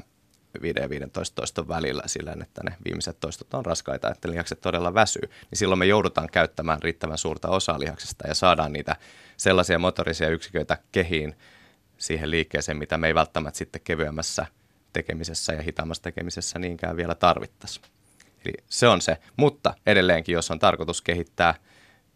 5 ja 15 toiston välillä sillä, että ne viimeiset toistot on raskaita, että lihakset todella väsyy, niin silloin me joudutaan käyttämään riittävän suurta osaa lihaksesta ja saadaan niitä sellaisia motorisia yksiköitä kehiin siihen liikkeeseen, mitä me ei välttämättä sitten kevyemmässä tekemisessä ja hitaammassa tekemisessä niinkään vielä tarvittaisi. Eli se on se, mutta edelleenkin, jos on tarkoitus kehittää –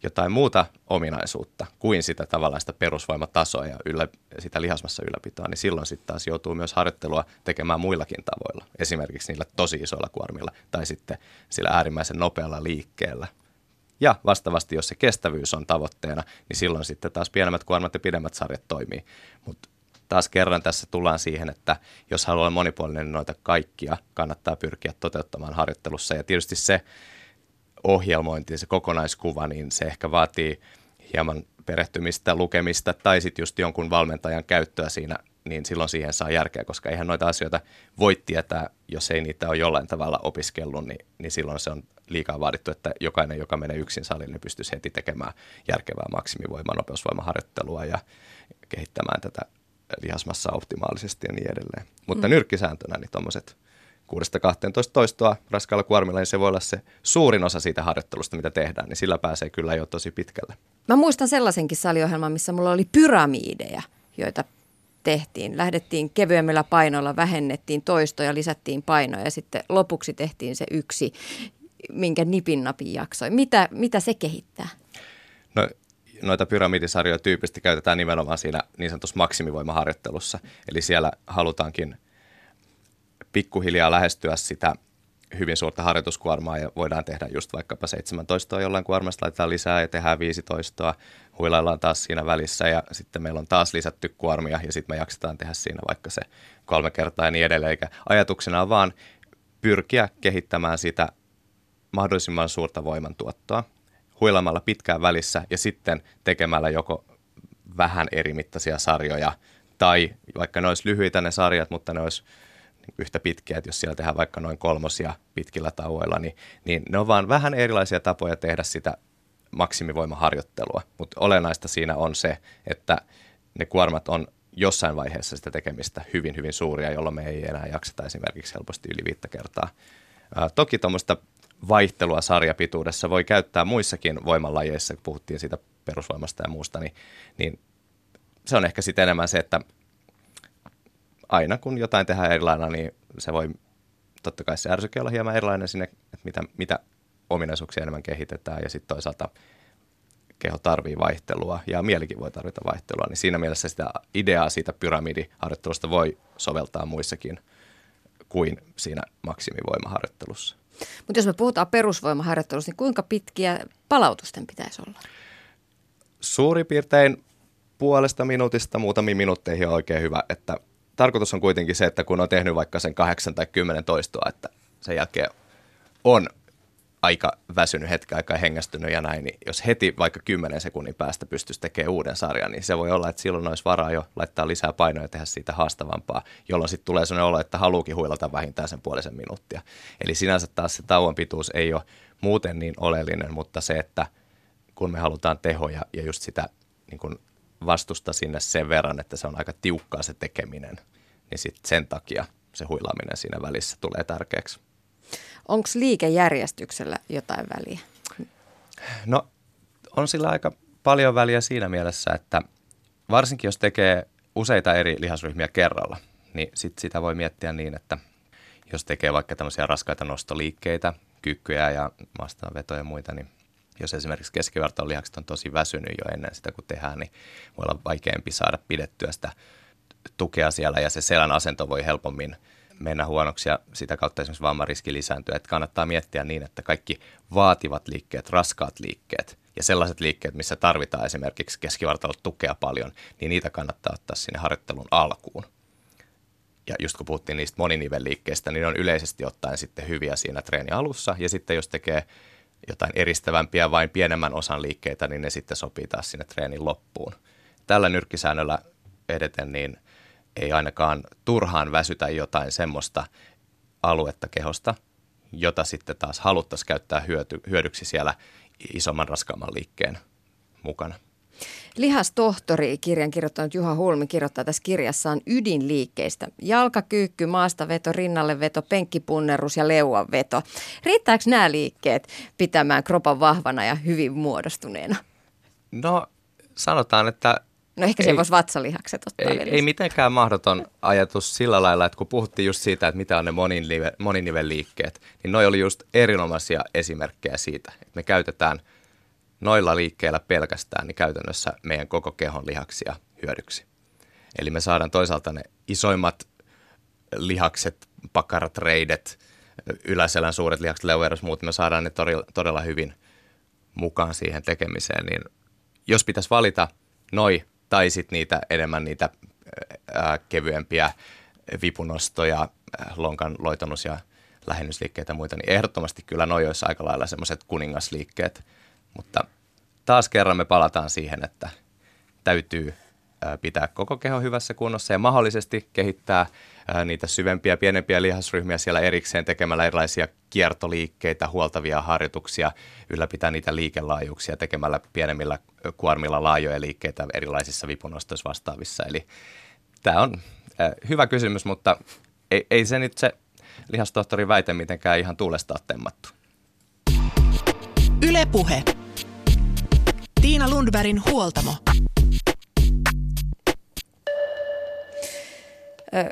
jotain muuta ominaisuutta kuin sitä tavallaan sitä perusvoimatasoa ja yllä, sitä lihasmassa ylläpitoa, niin silloin sitten taas joutuu myös harjoittelua tekemään muillakin tavoilla. Esimerkiksi niillä tosi isoilla kuormilla tai sitten sillä äärimmäisen nopealla liikkeellä. Ja vastaavasti, jos se kestävyys on tavoitteena, niin silloin sitten taas pienemmät kuormat ja pidemmät sarjat toimii. Mutta taas kerran tässä tullaan siihen, että jos haluaa monipuolinen, niin noita kaikkia kannattaa pyrkiä toteuttamaan harjoittelussa. Ja tietysti se, ohjelmointi, se kokonaiskuva, niin se ehkä vaatii hieman perehtymistä, lukemista tai sitten just jonkun valmentajan käyttöä siinä, niin silloin siihen saa järkeä, koska eihän noita asioita voi tietää, jos ei niitä ole jollain tavalla opiskellut, niin, niin silloin se on liikaa vaadittu, että jokainen, joka menee yksin salille, niin pystyisi heti tekemään järkevää maksimivoimaa, nopeusvoimaharjoittelua ja kehittämään tätä lihasmassa optimaalisesti ja niin edelleen. Mutta mm. nyrkkisääntönä niin tuommoiset 6-12 toistoa raskaalla kuormilla, niin se voi olla se suurin osa siitä harjoittelusta, mitä tehdään, niin sillä pääsee kyllä jo tosi pitkälle. Mä muistan sellaisenkin saliohjelman, missä mulla oli pyramiideja, joita tehtiin. Lähdettiin kevyemmillä painoilla, vähennettiin toistoja, lisättiin painoja ja sitten lopuksi tehtiin se yksi, minkä nipin napin jaksoi. Mitä, mitä se kehittää? No noita pyramidisarjoja tyypillisesti käytetään nimenomaan siinä niin sanotussa maksimivoimaharjoittelussa. Eli siellä halutaankin – pikkuhiljaa lähestyä sitä hyvin suurta harjoituskuormaa ja voidaan tehdä just vaikkapa 17 jollain kuormasta, laitetaan lisää ja tehdään 15, huilaillaan taas siinä välissä ja sitten meillä on taas lisätty kuormia ja sitten me jaksetaan tehdä siinä vaikka se kolme kertaa ja niin edelleen. Eikä ajatuksena on vaan pyrkiä kehittämään sitä mahdollisimman suurta voimantuottoa huilaamalla pitkään välissä ja sitten tekemällä joko vähän eri mittaisia sarjoja tai vaikka ne olisi lyhyitä ne sarjat, mutta ne olisi yhtä pitkiä, että jos siellä tehdään vaikka noin kolmosia pitkillä tauoilla, niin, niin ne on vaan vähän erilaisia tapoja tehdä sitä maksimivoimaharjoittelua. Mutta olennaista siinä on se, että ne kuormat on jossain vaiheessa sitä tekemistä hyvin, hyvin suuria, jolloin me ei enää jakseta esimerkiksi helposti yli viittä kertaa. Ää, toki tuommoista vaihtelua sarjapituudessa voi käyttää muissakin voimalajeissa, kun puhuttiin siitä perusvoimasta ja muusta, niin, niin se on ehkä sitten enemmän se, että aina kun jotain tehdään erilainen, niin se voi, totta kai se ärsyke olla hieman erilainen sinne, että mitä, mitä ominaisuuksia enemmän kehitetään ja sitten toisaalta keho tarvii vaihtelua ja mielikin voi tarvita vaihtelua, niin siinä mielessä sitä ideaa siitä pyramidiharjoittelusta voi soveltaa muissakin kuin siinä maksimivoimaharjoittelussa. Mutta jos me puhutaan perusvoimaharjoittelusta, niin kuinka pitkiä palautusten pitäisi olla? Suurin piirtein puolesta minuutista muutamiin minuutteihin on oikein hyvä, että tarkoitus on kuitenkin se, että kun on tehnyt vaikka sen kahdeksan tai kymmenen toistoa, että sen jälkeen on aika väsynyt hetken aikaa hengästynyt ja näin, niin jos heti vaikka 10 sekunnin päästä pystyisi tekemään uuden sarjan, niin se voi olla, että silloin olisi varaa jo laittaa lisää painoja ja tehdä siitä haastavampaa, jolloin sitten tulee sellainen olo, että haluukin huilata vähintään sen puolisen minuuttia. Eli sinänsä taas se tauon pituus ei ole muuten niin oleellinen, mutta se, että kun me halutaan tehoja ja just sitä niin kuin vastusta sinne sen verran, että se on aika tiukkaa se tekeminen, niin sitten sen takia se huilaaminen siinä välissä tulee tärkeäksi. Onko liikejärjestyksellä jotain väliä? No on sillä aika paljon väliä siinä mielessä, että varsinkin jos tekee useita eri lihasryhmiä kerralla, niin sit sitä voi miettiä niin, että jos tekee vaikka tämmöisiä raskaita nostoliikkeitä, kyykkyjä ja maastavetoja ja muita, niin jos esimerkiksi keskivartalon lihakset on tosi väsynyt jo ennen sitä, kun tehdään, niin voi olla vaikeampi saada pidettyä sitä tukea siellä ja se selän asento voi helpommin mennä huonoksi ja sitä kautta esimerkiksi vammariski lisääntyy. Että kannattaa miettiä niin, että kaikki vaativat liikkeet, raskaat liikkeet ja sellaiset liikkeet, missä tarvitaan esimerkiksi keskivartalot tukea paljon, niin niitä kannattaa ottaa sinne harjoittelun alkuun. Ja just kun puhuttiin niistä moninivelliikkeistä, niin ne on yleisesti ottaen sitten hyviä siinä treeni alussa. Ja sitten jos tekee jotain eristävämpiä vain pienemmän osan liikkeitä, niin ne sitten sopii taas sinne treenin loppuun. Tällä nyrkkisäännöllä edeten, niin ei ainakaan turhaan väsytä jotain semmoista aluetta kehosta, jota sitten taas haluttaisiin käyttää hyöty, hyödyksi siellä isomman raskaamman liikkeen mukana. Lihastohtori, kirjan kirjoittanut Juha Hulmi, kirjoittaa tässä kirjassaan ydinliikkeistä. Jalkakyykky, maastaveto, rinnalleveto, penkkipunnerus ja leuanveto. Riittääkö nämä liikkeet pitämään kropan vahvana ja hyvin muodostuneena? No sanotaan, että No ehkä se voisi vatsalihakset ottaa ei, ei mitenkään mahdoton ajatus sillä lailla, että kun puhuttiin just siitä, että mitä on ne moninivelliikkeet, niin noi oli just erinomaisia esimerkkejä siitä, että me käytetään – noilla liikkeillä pelkästään niin käytännössä meidän koko kehon lihaksia hyödyksi. Eli me saadaan toisaalta ne isoimmat lihakset, pakarat, reidet, yläselän suuret lihakset, leueros, muut, me saadaan ne todella hyvin mukaan siihen tekemiseen. Niin jos pitäisi valita noi tai sitten niitä enemmän niitä ää, kevyempiä vipunostoja, lonkan loitonus ja lähennysliikkeitä ja muita, niin ehdottomasti kyllä noi olisi aika lailla semmoiset kuningasliikkeet – mutta taas kerran me palataan siihen, että täytyy pitää koko keho hyvässä kunnossa ja mahdollisesti kehittää niitä syvempiä, pienempiä lihasryhmiä siellä erikseen tekemällä erilaisia kiertoliikkeitä, huoltavia harjoituksia, ylläpitää niitä liikelaajuuksia tekemällä pienemmillä kuormilla laajoja liikkeitä erilaisissa vipunostoissa vastaavissa. Eli tämä on hyvä kysymys, mutta ei, ei se nyt se lihastohtori väite mitenkään ihan tuulesta temmattu. Ylepuhe. Tiina Lundbergin huoltamo.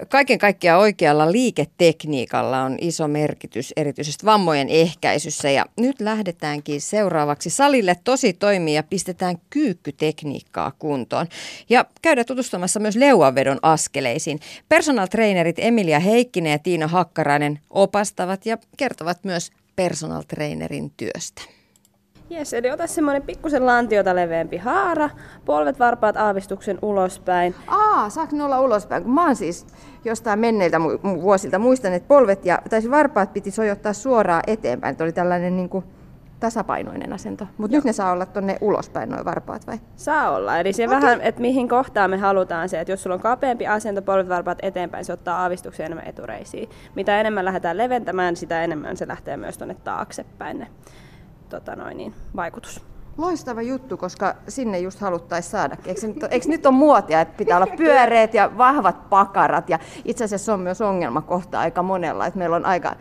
Kaiken kaikkiaan oikealla liiketekniikalla on iso merkitys erityisesti vammojen ehkäisyssä ja nyt lähdetäänkin seuraavaksi salille tosi toimia ja pistetään kyykkytekniikkaa kuntoon. Ja käydään tutustumassa myös leuanvedon askeleisiin. Personal trainerit Emilia Heikkinen ja Tiina Hakkarainen opastavat ja kertovat myös personal trainerin työstä. Jes, eli ota semmoinen pikkusen lantiota leveämpi haara, polvet varpaat aavistuksen ulospäin. Aa, saako ne olla ulospäin? Kun mä oon siis jostain menneiltä vuosilta muistan, että polvet ja, tai varpaat piti sojottaa suoraan eteenpäin. Että oli tällainen niin kuin tasapainoinen asento. Mutta nyt ne saa olla tuonne ulospäin, noin varpaat vai? Saa olla. Eli se okay. vähän, että mihin kohtaan me halutaan se, että jos sulla on kapeampi asento, polvet varpaat eteenpäin, se ottaa aavistuksen enemmän etureisiin. Mitä enemmän lähdetään leventämään, sitä enemmän se lähtee myös tuonne taaksepäin ne tota noin, niin, vaikutus. Loistava juttu, koska sinne just haluttaisiin saada. Eikö, nyt, eikö nyt on muotia, että pitää olla pyöreät ja vahvat pakarat? Ja itse asiassa se on myös ongelmakohta aika monella, että meillä on aika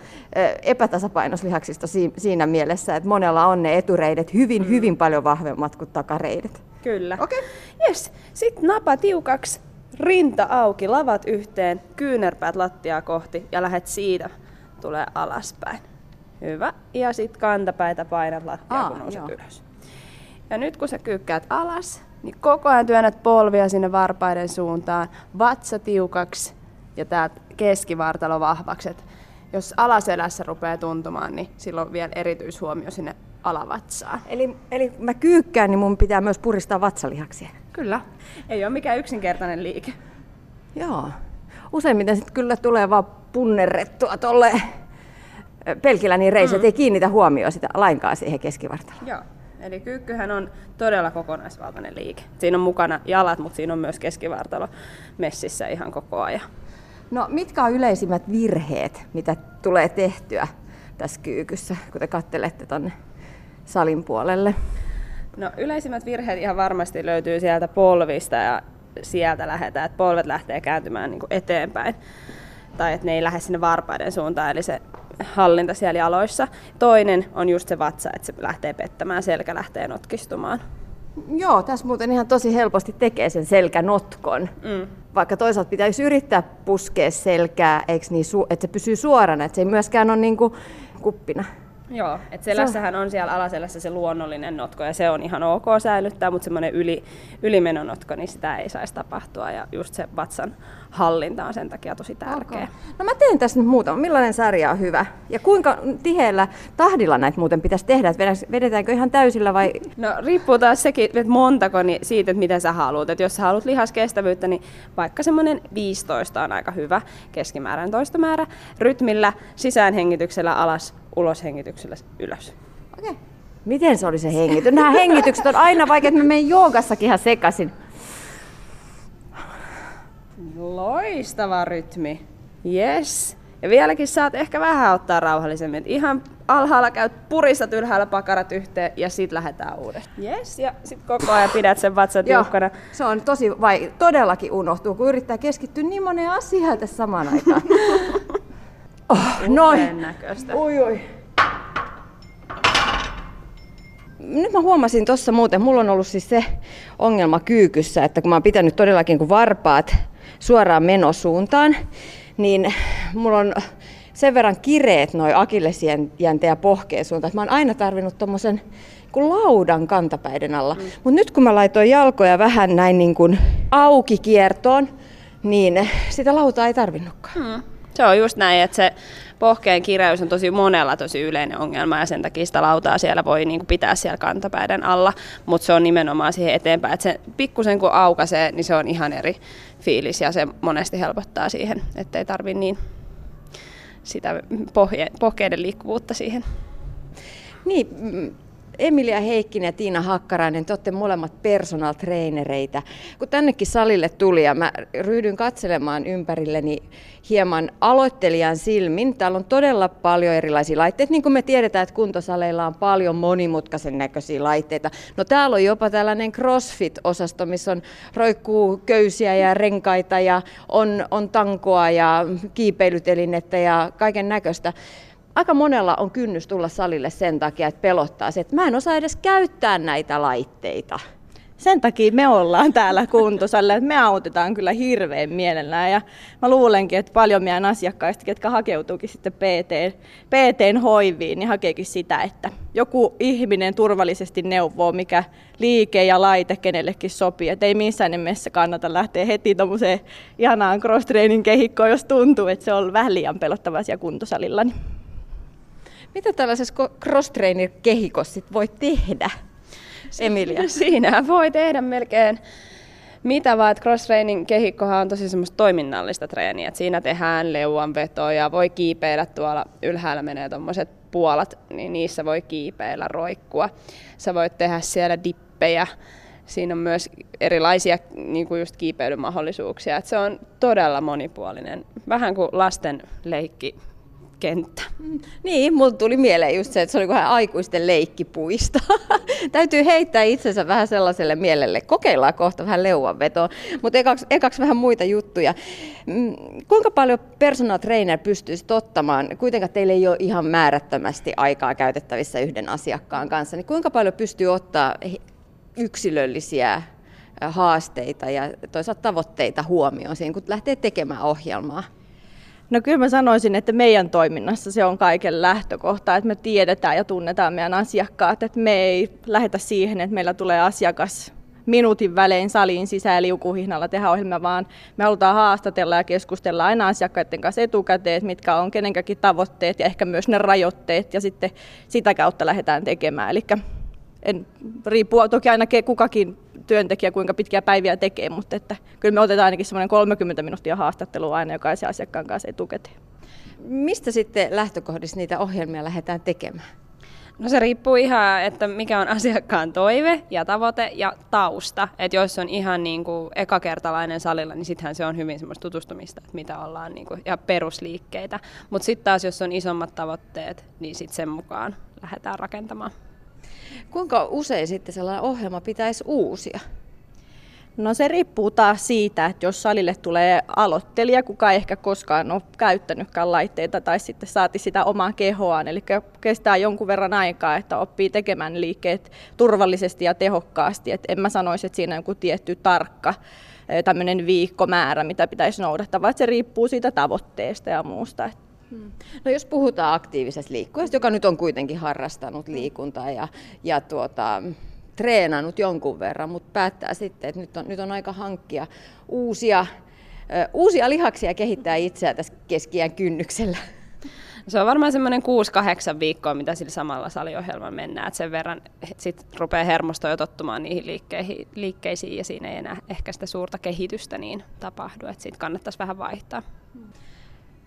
epätasapainoslihaksista siinä mielessä, että monella on ne etureidet hyvin, mm. hyvin paljon vahvemmat kuin takareidet. Kyllä. Okei. Okay. Yes. Sitten napa tiukaksi, rinta auki, lavat yhteen, kyynärpäät lattiaa kohti ja lähet siitä tulee alaspäin. Hyvä. Ja sitten kantapäitä painat lattiaa, Aa, kun nouset joo. ylös. Ja nyt kun sä kyykkäät alas, niin koko ajan työnnät polvia sinne varpaiden suuntaan, vatsa tiukaksi ja tää keskivartalo vahvaksi. Et jos alaselässä rupeaa tuntumaan, niin silloin vielä erityishuomio sinne alavatsaan. Eli, eli mä kyykkään, niin mun pitää myös puristaa vatsalihaksia. Kyllä. Ei ole mikään yksinkertainen liike. Joo. Useimmiten sitten kyllä tulee vaan punnerrettua tolle pelkillä niin reiset, mm. ei kiinnitä huomioon sitä lainkaan siihen keskivartaloon. Joo. Eli kyykkyhän on todella kokonaisvaltainen liike. Siinä on mukana jalat, mutta siinä on myös keskivartalo messissä ihan koko ajan. No mitkä on yleisimmät virheet, mitä tulee tehtyä tässä kyykyssä, kun te kattelette tuonne salin puolelle? No yleisimmät virheet ihan varmasti löytyy sieltä polvista ja sieltä lähdetään, että polvet lähtee kääntymään niin eteenpäin tai että ne ei lähde sinne varpaiden suuntaan, eli se hallinta siellä jaloissa. Toinen on just se vatsa, että se lähtee pettämään, selkä lähtee notkistumaan. Joo, tässä muuten ihan tosi helposti tekee sen selkänotkon. Mm. Vaikka toisaalta pitäisi yrittää puskea selkää, eikö niin, että se pysyy suorana, että se ei myöskään ole niin kuin kuppina. Joo, että selässähän on siellä alaselässä se luonnollinen notko ja se on ihan ok säilyttää, mutta semmoinen yli, ylimenonotko, niin sitä ei saisi tapahtua ja just se vatsan hallinta on sen takia tosi tärkeä. Okay. No mä teen tässä nyt muutama. Millainen sarja on hyvä? Ja kuinka tiheällä tahdilla näitä muuten pitäisi tehdä? Että vedetäänkö ihan täysillä vai? No riippuu taas sekin, että montako niin siitä, että mitä sä haluat. Että jos sä haluat lihaskestävyyttä, niin vaikka semmoinen 15 on aika hyvä keskimääräinen toistomäärä. Rytmillä, sisäänhengityksellä alas, uloshengityksellä ylös. Okei. Okay. Miten se oli se hengitys? Nämä hengitykset on aina vaikea, että mä menen joogassakin ihan sekaisin. Loistava rytmi. Yes. Ja vieläkin saat ehkä vähän ottaa rauhallisemmin. Ihan alhaalla käyt puristat ylhäällä pakarat yhteen ja sit lähdetään uudestaan. Yes, ja sit koko ajan pidät sen vatsan tiukkana. se on tosi vai todellakin unohtuu, kun yrittää keskittyä niin moneen asiaan tässä samaan aikaan. <laughs> oh, noin. näköistä. Ui, ui. Nyt mä huomasin tuossa muuten, mulla on ollut siis se ongelma kyykyssä, että kun mä oon pitänyt todellakin kuin varpaat suoraan menosuuntaan, niin mulla on sen verran kireet noin akillesjänte ja pohkeen suuntaan, että mä oon aina tarvinnut tuommoisen kuin laudan kantapäiden alla. Mm. Mutta nyt kun mä laitoin jalkoja vähän näin niin kuin auki kiertoon, niin sitä lautaa ei tarvinnutkaan. Mm. Se on just näin, että se pohkeen kireys on tosi monella tosi yleinen ongelma ja sen takia sitä lautaa siellä voi niin kuin pitää siellä kantapäiden alla, mutta se on nimenomaan siihen eteenpäin, että se pikkusen kun aukaisee, niin se on ihan eri fiilis ja se monesti helpottaa siihen, ettei tarvi niin sitä pohje, pohkeiden liikkuvuutta siihen. Niin, Emilia Heikkinen ja Tiina Hakkarainen, te olette molemmat personal trainereita. Kun tännekin salille tuli ja mä ryhdyin katselemaan ympärilleni hieman aloittelijan silmin, täällä on todella paljon erilaisia laitteita. Niin kuin me tiedetään, että kuntosaleilla on paljon monimutkaisen näköisiä laitteita. No täällä on jopa tällainen CrossFit-osasto, missä on roikkuu köysiä ja renkaita ja on, on tankoa ja kiipeilytelinettä ja kaiken näköistä aika monella on kynnys tulla salille sen takia, että pelottaa se, että mä en osaa edes käyttää näitä laitteita. Sen takia me ollaan täällä kuntosalle, että me autetaan kyllä hirveän mielellään ja mä luulenkin, että paljon meidän asiakkaista, ketkä hakeutuukin sitten PT, PTn hoiviin, niin hakeekin sitä, että joku ihminen turvallisesti neuvoo, mikä liike ja laite kenellekin sopii. Että ei missään nimessä kannata lähteä heti tuommoiseen ihanaan cross-trainin kehikkoon, jos tuntuu, että se on vähän liian pelottava asia kuntosalilla. Niin mitä tällaisessa cross-trainer kehikossa voi tehdä, Emilia? <laughs> Siinä voi tehdä melkein mitä vaan, että cross-training kehikkohan on tosi semmoista toiminnallista treeniä, että siinä tehdään leuanvetoja, voi kiipeillä tuolla ylhäällä menee tuommoiset puolat, niin niissä voi kiipeillä, roikkua. Sä voit tehdä siellä dippejä, siinä on myös erilaisia niin kuin just kiipeilymahdollisuuksia. Et se on todella monipuolinen, vähän kuin lasten leikki kenttä. Niin, mulla tuli mieleen just se, että se oli vähän aikuisten leikkipuisto. <laughs> Täytyy heittää itsensä vähän sellaiselle mielelle. Kokeillaan kohta vähän leuanvetoa, mutta ekaksi, ekaksi vähän muita juttuja. Mm, kuinka paljon personal trainer pystyisi ottamaan, kuitenkaan teille ei ole ihan määrättömästi aikaa käytettävissä yhden asiakkaan kanssa, niin kuinka paljon pystyy ottaa yksilöllisiä haasteita ja toisaalta tavoitteita huomioon siinä, kun lähtee tekemään ohjelmaa? No kyllä mä sanoisin, että meidän toiminnassa se on kaiken lähtökohta, että me tiedetään ja tunnetaan meidän asiakkaat, että me ei lähetä siihen, että meillä tulee asiakas minuutin välein saliin sisään liukuhihnalla tehdä ohjelmia, vaan me halutaan haastatella ja keskustella aina asiakkaiden kanssa etukäteen, mitkä on kenenkäkin tavoitteet ja ehkä myös ne rajoitteet ja sitten sitä kautta lähdetään tekemään. Eli en, riippuu toki aina kukakin työntekijä kuinka pitkiä päiviä tekee, mutta että kyllä me otetaan ainakin semmoinen 30 minuuttia haastattelua aina jokaisen asiakkaan kanssa etukäteen. Mistä sitten lähtökohdissa niitä ohjelmia lähdetään tekemään? No se riippuu ihan, että mikä on asiakkaan toive ja tavoite ja tausta. Että jos on ihan niin kuin ekakertalainen salilla, niin sittenhän se on hyvin semmoista tutustumista, että mitä ollaan niin kuin, ja perusliikkeitä. Mutta sitten taas, jos on isommat tavoitteet, niin sitten sen mukaan lähdetään rakentamaan. Kuinka usein sitten sellainen ohjelma pitäisi uusia? No se riippuu taas siitä, että jos salille tulee aloittelija, kuka ei ehkä koskaan ole käyttänytkään laitteita tai sitten saati sitä omaa kehoaan. Eli kestää jonkun verran aikaa, että oppii tekemään liikkeet turvallisesti ja tehokkaasti. Et en mä sanoisi, että siinä on joku tietty tarkka tämmöinen viikkomäärä, mitä pitäisi noudattaa, vaan se riippuu siitä tavoitteesta ja muusta. Hmm. No jos puhutaan aktiivisesta liikkujasta, joka nyt on kuitenkin harrastanut liikuntaa ja, ja tuota, treenannut jonkun verran, mutta päättää sitten, että nyt on, nyt on aika hankkia uusia, ö, uusia lihaksia kehittää itseä tässä keskiään kynnyksellä. <laughs> Se on varmaan semmoinen 6-8 viikkoa, mitä sillä samalla saliohjelmalla mennään, että sen verran sit rupeaa hermosto jo tottumaan niihin liikkeisiin, liikkeisiin ja siinä ei enää ehkä sitä suurta kehitystä niin tapahdu, että siitä kannattaisi vähän vaihtaa.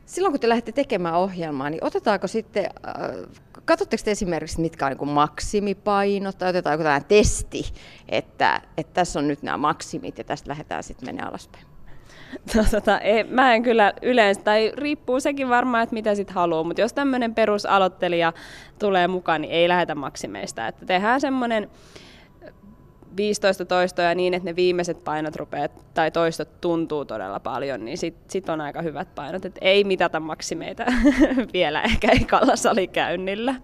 Silloin kun te lähdette tekemään ohjelmaa, niin otetaanko sitten, äh, katsotteko te esimerkiksi mitkä on niin maksimipainot tai otetaanko tällainen testi, että, että tässä on nyt nämä maksimit ja tästä lähdetään sitten mennä alaspäin? No, tota, ei, mä en kyllä yleensä, tai riippuu sekin varmaan, että mitä sitten haluaa, mutta jos tämmöinen perusaloittelija tulee mukaan, niin ei lähetä maksimeista. Että tehdään semmoinen 15 toistoja niin, että ne viimeiset painot rupeaa, tai toistot tuntuu todella paljon, niin sitten sit on aika hyvät painot. Et ei mitata maksimeita <laughs> vielä ehkä ekalla salikäynnillä.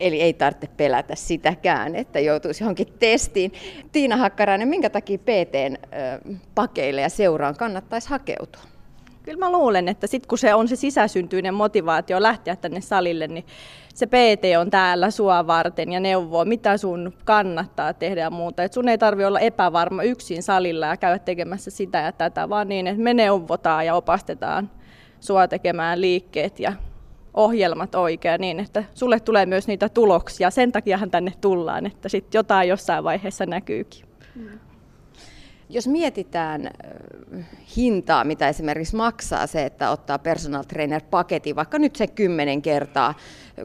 Eli ei tarvitse pelätä sitäkään, että joutuisi johonkin testiin. Tiina Hakkarainen, minkä takia PTn pakeille ja seuraan kannattaisi hakeutua? Kyllä mä luulen, että sitten kun se on se sisäsyntyinen motivaatio lähteä tänne salille, niin se PT on täällä sua varten ja neuvoo, mitä sun kannattaa tehdä ja muuta. Et sun ei tarvi olla epävarma yksin salilla ja käydä tekemässä sitä ja tätä, vaan niin, että me neuvotaan ja opastetaan sua tekemään liikkeet ja ohjelmat oikein niin, että sulle tulee myös niitä tuloksia. Sen takiahan tänne tullaan, että sitten jotain jossain vaiheessa näkyykin. Mm. Jos mietitään hintaa, mitä esimerkiksi maksaa se, että ottaa personal trainer paketin, vaikka nyt se 10 kertaa,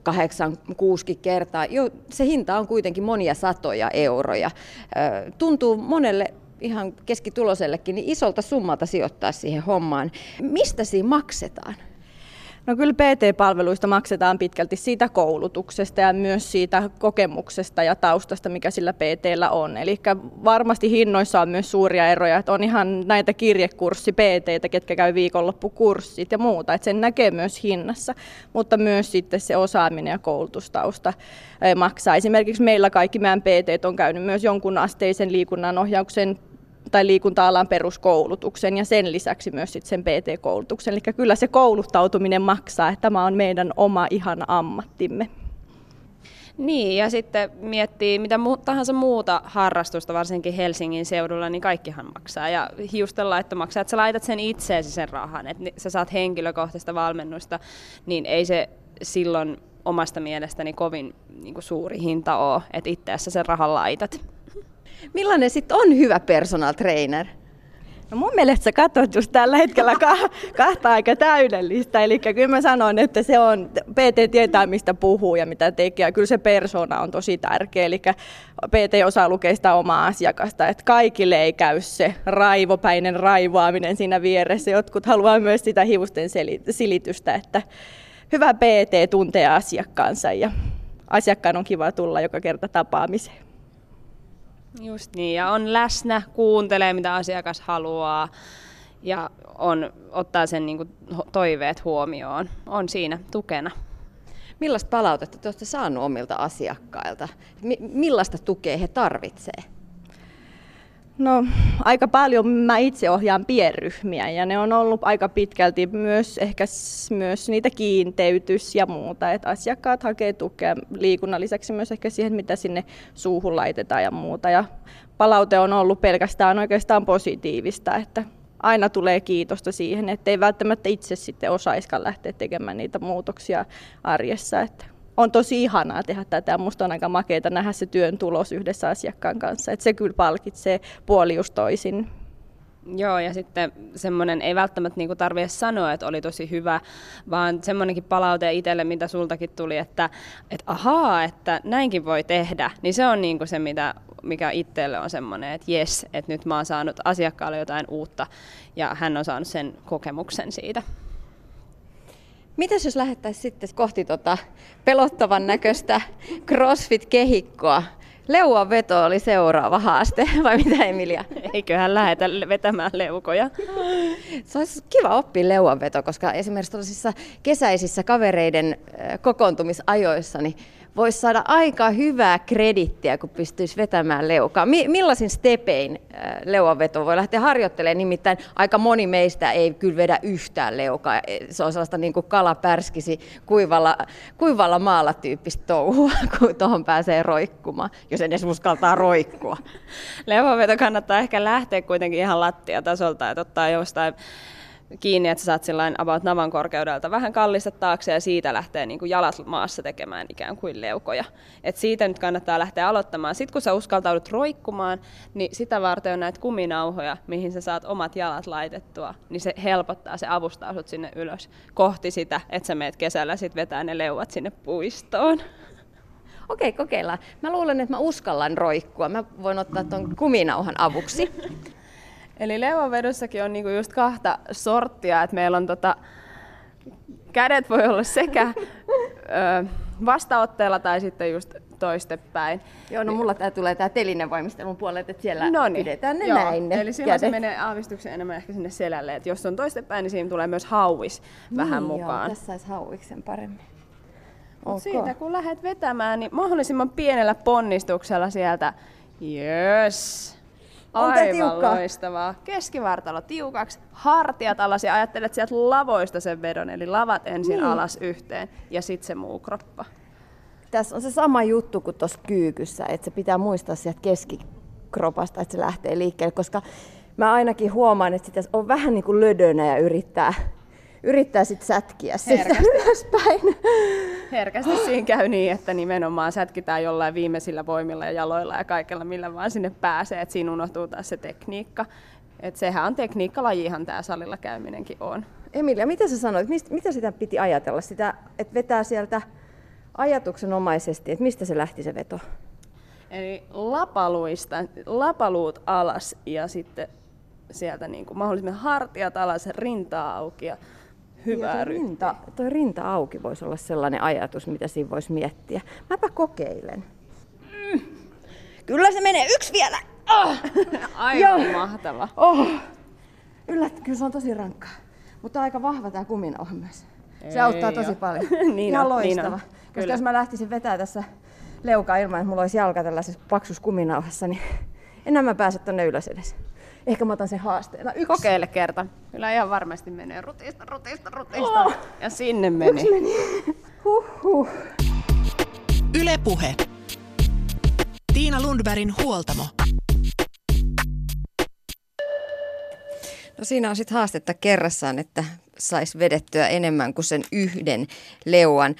8, 6 kertaa, jo, se hinta on kuitenkin monia satoja euroja. Tuntuu monelle ihan keskitulosellekin niin isolta summalta sijoittaa siihen hommaan. Mistä siinä maksetaan? No kyllä PT-palveluista maksetaan pitkälti siitä koulutuksesta ja myös siitä kokemuksesta ja taustasta, mikä sillä PTllä on. Eli varmasti hinnoissa on myös suuria eroja, että on ihan näitä kirjekurssi PT, ketkä käy viikonloppukurssit ja muuta, että sen näkee myös hinnassa, mutta myös sitten se osaaminen ja koulutustausta eh, maksaa. Esimerkiksi meillä kaikki meidän PT on käynyt myös jonkun asteisen liikunnan ohjauksen tai liikunta-alan peruskoulutuksen ja sen lisäksi myös sit sen PT-koulutuksen. Eli kyllä se kouluttautuminen maksaa, että tämä on meidän oma ihan ammattimme. Niin, ja sitten miettii mitä mu- tahansa muuta harrastusta, varsinkin Helsingin seudulla, niin kaikkihan maksaa. Ja hiusten laitto maksaa, että sä laitat sen itseesi sen rahan, että sä saat henkilökohtaista valmennusta, niin ei se silloin omasta mielestäni kovin niin kuin suuri hinta ole, että itse sen rahan laitat. Millainen sitten on hyvä personal trainer? No mun mielestä sä katsot just tällä hetkellä ka- kahta aika täydellistä. Eli kyllä mä sanon, että se on, PT tietää mistä puhuu ja mitä tekee. Kyllä se persona on tosi tärkeä. Eli PT osaa lukea sitä omaa asiakasta. Että kaikille ei käy se raivopäinen raivaaminen siinä vieressä. Jotkut haluaa myös sitä hiusten silitystä. Että hyvä PT tuntee asiakkaansa ja asiakkaan on kiva tulla joka kerta tapaamiseen. Just niin, ja on läsnä, kuuntelee mitä asiakas haluaa ja on, ottaa sen niin kuin, toiveet huomioon. On siinä tukena. Millaista palautetta te olette saaneet omilta asiakkailta? millaista tukea he tarvitsevat? No aika paljon mä itse ohjaan pienryhmiä ja ne on ollut aika pitkälti myös ehkä myös niitä kiinteytys ja muuta, että asiakkaat hakee tukea liikunnan lisäksi myös ehkä siihen, mitä sinne suuhun laitetaan ja muuta. Ja palaute on ollut pelkästään oikeastaan positiivista, että aina tulee kiitosta siihen, että ei välttämättä itse sitten osaiskaan lähteä tekemään niitä muutoksia arjessa. Että on tosi ihanaa tehdä tätä musta on aika makeita nähdä se työn tulos yhdessä asiakkaan kanssa. Että se kyllä palkitsee puoli just toisin. Joo, ja sitten semmoinen ei välttämättä niinku tarvitse sanoa, että oli tosi hyvä, vaan semmoinenkin palaute itselle, mitä sultakin tuli, että, että ahaa, että näinkin voi tehdä, niin se on niinku se, mitä, mikä itselle on semmoinen, että jes, että nyt mä oon saanut asiakkaalle jotain uutta, ja hän on saanut sen kokemuksen siitä. Mitäs jos lähettäisiin sitten kohti tota pelottavan näköistä CrossFit-kehikkoa? Leuan veto oli seuraava haaste, <laughs> vai mitä Emilia? Eiköhän lähetä vetämään leukoja. Se olisi kiva oppia leuanveto, koska esimerkiksi tällaisissa kesäisissä kavereiden kokoontumisajoissa, niin voisi saada aika hyvää kredittiä, kun pystyisi vetämään leukaa. Mi- millaisin stepein äh, leuanveto voi lähteä harjoittelemaan? Nimittäin aika moni meistä ei kyllä vedä yhtään leukaa. Se on sellaista niin kuin kala pärskisi kuivalla, kuivalla maalla tyyppistä touhua, <laughs> kun tuohon pääsee roikkumaan, jos en edes uskaltaa roikkua. <laughs> Leuanveto kannattaa ehkä lähteä kuitenkin ihan lattiatasolta, että ottaa jostain kiinni, että sä saat sillain about navan korkeudelta vähän kallista taakse ja siitä lähtee niin kuin jalat maassa tekemään ikään kuin leukoja. Et siitä nyt kannattaa lähteä aloittamaan. Sitten kun sä uskaltaudut roikkumaan, niin sitä varten on näitä kuminauhoja, mihin sä saat omat jalat laitettua, niin se helpottaa, se avustaa sut sinne ylös kohti sitä, että sä meet kesällä sit vetää ne leuat sinne puistoon. <laughs> Okei, kokeillaan. Mä luulen, että mä uskallan roikkua. Mä voin ottaa tuon kuminauhan avuksi. <laughs> Eli leuanvedossakin on niinku just kahta sorttia, että meillä on tota, kädet voi olla sekä ö, vastaotteella tai sitten just toistepäin. Joo, no mulla tää tulee tää telinevoimistelun puolelle, että siellä Noniin. pidetään ne Joo. näin ne Eli silloin kädet. se menee aavistuksen enemmän ehkä sinne selälle, että jos on toistepäin, niin siinä tulee myös hauis niin, vähän mukaan. Joo, tässä saisi hauiksen paremmin. Okay. Siitä kun lähdet vetämään, niin mahdollisimman pienellä ponnistuksella sieltä, yes, Aivan tiukka. loistavaa. Keskivartalo tiukaksi, hartiat alas ja ajattelet sieltä lavoista sen vedon, eli lavat ensin niin. alas yhteen ja sitten se muu kroppa. Tässä on se sama juttu kuin tuossa kyykyssä, että se pitää muistaa sieltä keskikropasta, että se lähtee liikkeelle, koska mä ainakin huomaan, että sitä on vähän niin kuin lödönä ja yrittää yrittää sitten sätkiä sitä ylöspäin. Herkästi siinä käy niin, että nimenomaan sätkitään jollain viimeisillä voimilla ja jaloilla ja kaikella, millä vaan sinne pääsee, että siinä unohtuu taas se tekniikka. Et sehän on tekniikkalajihan tämä salilla käyminenkin on. Emilia, mitä sä sanoit, mistä, mitä sitä piti ajatella? Sitä, että vetää sieltä ajatuksenomaisesti, että mistä se lähti se veto? Eli lapaluista, lapaluut alas ja sitten sieltä niin kuin mahdollisimman hartiat alas, rintaa auki ja hyvää rinta, toi rinta auki voisi olla sellainen ajatus, mitä siinä voisi miettiä. Mäpä kokeilen. Mm. Kyllä se menee. Yksi vielä. Oh. <laughs> Aivan mahtava. Oh. Yllät, kyllä se on tosi rankkaa. Mutta aika vahva tämä kuminauha myös. Se Ei auttaa tosi jo. paljon. <laughs> niin Ihan on, loistava. Niin on. Koska kyllä. jos mä lähtisin vetää tässä leukaa ilman, että mulla olisi jalka tällaisessa paksus kuminauhassa, niin enää mä pääse tonne ylös edes. Ehkä mä otan sen haasteena. Yksi. Kokeile kerta. Kyllä ihan varmasti menee rutista, rutista, rutista. Oh. Ja sinne meni. Yksi meni. Huhhuh. Yle Puhe. Tiina Lundbergin huoltamo. No siinä on sitten haastetta kerrassaan, että saisi vedettyä enemmän kuin sen yhden leuan.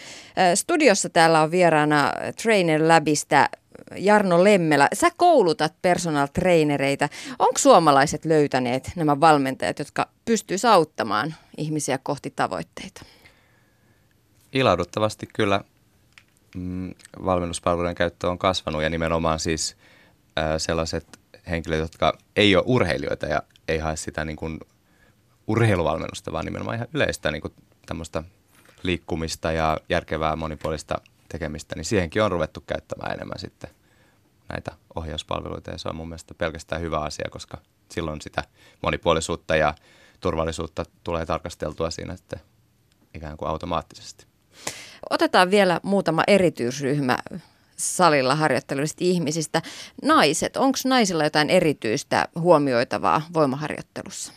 Studiossa täällä on vieraana Trainer Labista Jarno Lemmelä, sä koulutat personal trainereita. Onko suomalaiset löytäneet nämä valmentajat, jotka pystyvät auttamaan ihmisiä kohti tavoitteita? Ilahduttavasti kyllä mm, valmennuspalvelujen käyttö on kasvanut ja nimenomaan siis sellaiset henkilöt, jotka ei ole urheilijoita ja ei hae sitä niin kuin urheiluvalmennusta, vaan nimenomaan ihan yleistä niin kuin tämmöistä liikkumista ja järkevää monipuolista tekemistä, niin siihenkin on ruvettu käyttämään enemmän sitten näitä ohjauspalveluita ja se on mun mielestä pelkästään hyvä asia, koska silloin sitä monipuolisuutta ja turvallisuutta tulee tarkasteltua siinä sitten ikään kuin automaattisesti. Otetaan vielä muutama erityisryhmä salilla harjoittelevista ihmisistä. Naiset, onko naisilla jotain erityistä huomioitavaa voimaharjoittelussa?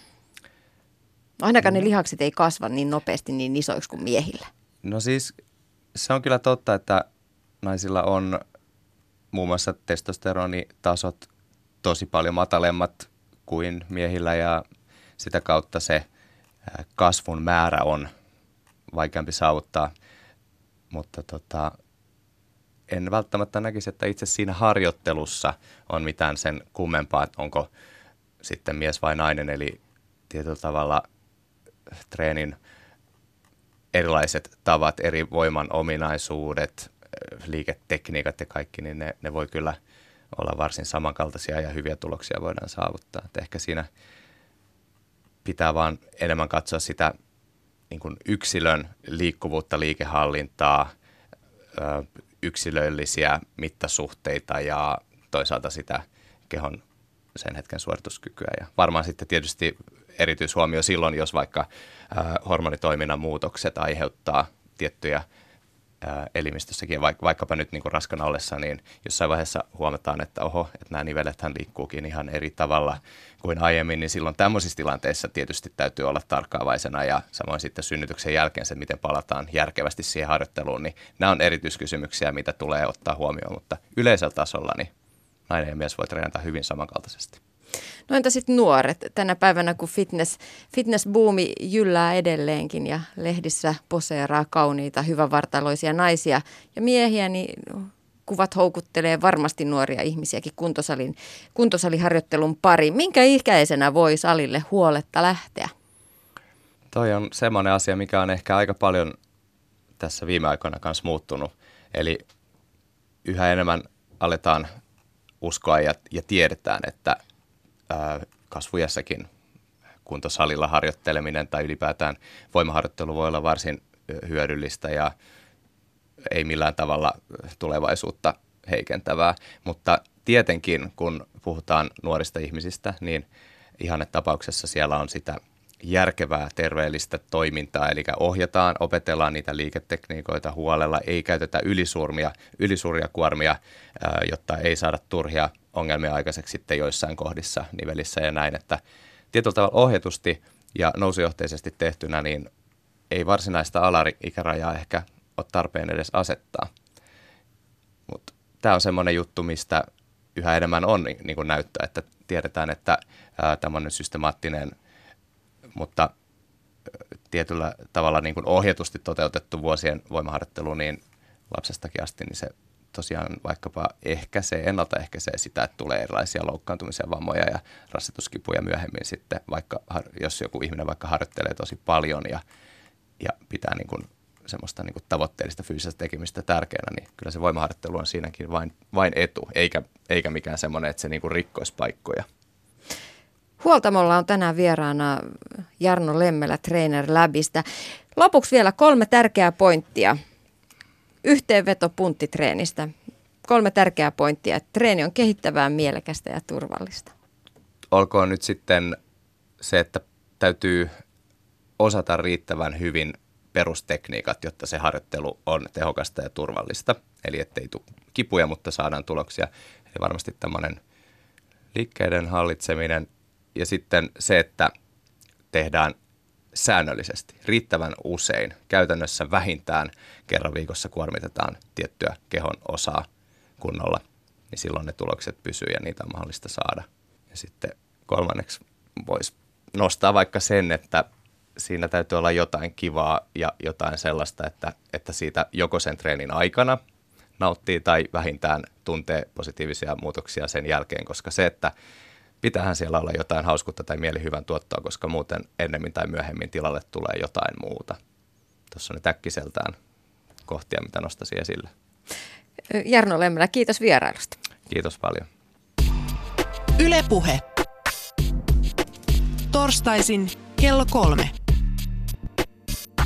Ainakaan ne mm. lihakset ei kasva niin nopeasti niin isoiksi kuin miehillä. No siis se on kyllä totta, että naisilla on muun muassa testosteronitasot tosi paljon matalemmat kuin miehillä ja sitä kautta se kasvun määrä on vaikeampi saavuttaa. Mutta tota, en välttämättä näkisi, että itse siinä harjoittelussa on mitään sen kummempaa, että onko sitten mies vai nainen. Eli tietyllä tavalla treenin erilaiset tavat, eri voiman ominaisuudet, liiketekniikat ja kaikki, niin ne, ne voi kyllä olla varsin samankaltaisia ja hyviä tuloksia voidaan saavuttaa. Et ehkä siinä pitää vaan enemmän katsoa sitä niin kuin yksilön liikkuvuutta, liikehallintaa, yksilöllisiä mittasuhteita ja toisaalta sitä kehon sen hetken suorituskykyä. Ja varmaan sitten tietysti erityishuomio silloin, jos vaikka hormonitoiminnan muutokset aiheuttaa tiettyjä elimistössäkin, vaikkapa nyt niin kuin raskana ollessa, niin jossain vaiheessa huomataan, että oho, että nämä nivelethän liikkuukin ihan eri tavalla kuin aiemmin, niin silloin tämmöisissä tilanteissa tietysti täytyy olla tarkkaavaisena ja samoin sitten synnytyksen jälkeen se, miten palataan järkevästi siihen harjoitteluun, niin nämä on erityiskysymyksiä, mitä tulee ottaa huomioon, mutta yleisellä tasolla niin nainen ja mies voi treenata hyvin samankaltaisesti. No entä sitten nuoret? Tänä päivänä, kun fitness, fitnessbuumi jyllää edelleenkin ja lehdissä poseeraa kauniita, hyvävartaloisia naisia ja miehiä, niin kuvat houkuttelee varmasti nuoria ihmisiäkin kuntosalin, kuntosaliharjoittelun pari. Minkä ikäisenä voi salille huoletta lähteä? Toi on semmoinen asia, mikä on ehkä aika paljon tässä viime aikoina kanssa muuttunut. Eli yhä enemmän aletaan uskoa ja, ja tiedetään, että kasvujassakin kuntosalilla harjoitteleminen tai ylipäätään voimaharjoittelu voi olla varsin hyödyllistä ja ei millään tavalla tulevaisuutta heikentävää. Mutta tietenkin, kun puhutaan nuorista ihmisistä, niin tapauksessa siellä on sitä järkevää, terveellistä toimintaa, eli ohjataan, opetellaan niitä liiketekniikoita huolella, ei käytetä ylisuuria, ylisuuria kuormia, jotta ei saada turhia ongelmia aikaiseksi sitten joissain kohdissa nivelissä ja näin, että tietyllä tavalla ohjatusti ja nousujohteisesti tehtynä, niin ei varsinaista alaikärajaa ehkä ole tarpeen edes asettaa. Mutta tämä on semmoinen juttu, mistä yhä enemmän on niin kuin näyttää, että tiedetään, että tämmöinen systemaattinen, mutta tietyllä tavalla niin kuin ohjatusti toteutettu vuosien voimaharjoittelu, niin lapsestakin asti, niin se tosiaan vaikkapa ehkäisee, ennaltaehkäisee sitä, että tulee erilaisia loukkaantumisia, vammoja ja rassituskipuja myöhemmin sitten, vaikka jos joku ihminen vaikka harjoittelee tosi paljon ja, ja pitää niin kuin semmoista niin kuin tavoitteellista fyysistä tekemistä tärkeänä, niin kyllä se voimaharjoittelu on siinäkin vain, vain etu, eikä, eikä mikään semmoinen, että se niin kuin rikkoisi paikkoja. Huoltamolla on tänään vieraana Jarno Lemmelä Trainer Labista. Lopuksi vielä kolme tärkeää pointtia Yhteenveto punttitreenistä. Kolme tärkeää pointtia. Treeni on kehittävää, mielekästä ja turvallista. Olkoon nyt sitten se, että täytyy osata riittävän hyvin perustekniikat, jotta se harjoittelu on tehokasta ja turvallista. Eli ettei tule kipuja, mutta saadaan tuloksia. Eli varmasti tämmöinen liikkeiden hallitseminen ja sitten se, että tehdään säännöllisesti, riittävän usein, käytännössä vähintään kerran viikossa kuormitetaan tiettyä kehon osaa kunnolla, niin silloin ne tulokset pysyy ja niitä on mahdollista saada. Ja sitten kolmanneksi voisi nostaa vaikka sen, että siinä täytyy olla jotain kivaa ja jotain sellaista, että, että siitä joko sen treenin aikana nauttii tai vähintään tuntee positiivisia muutoksia sen jälkeen, koska se, että pitähän siellä olla jotain hauskuutta tai mielihyvän tuottoa, koska muuten ennemmin tai myöhemmin tilalle tulee jotain muuta. Tuossa on nyt äkkiseltään kohtia, mitä nostaisin esille. Jarno Lemmälä, kiitos vierailusta. Kiitos paljon. Ylepuhe. Torstaisin kello kolme.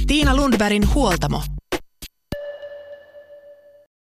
Tiina Lundbergin huoltamo.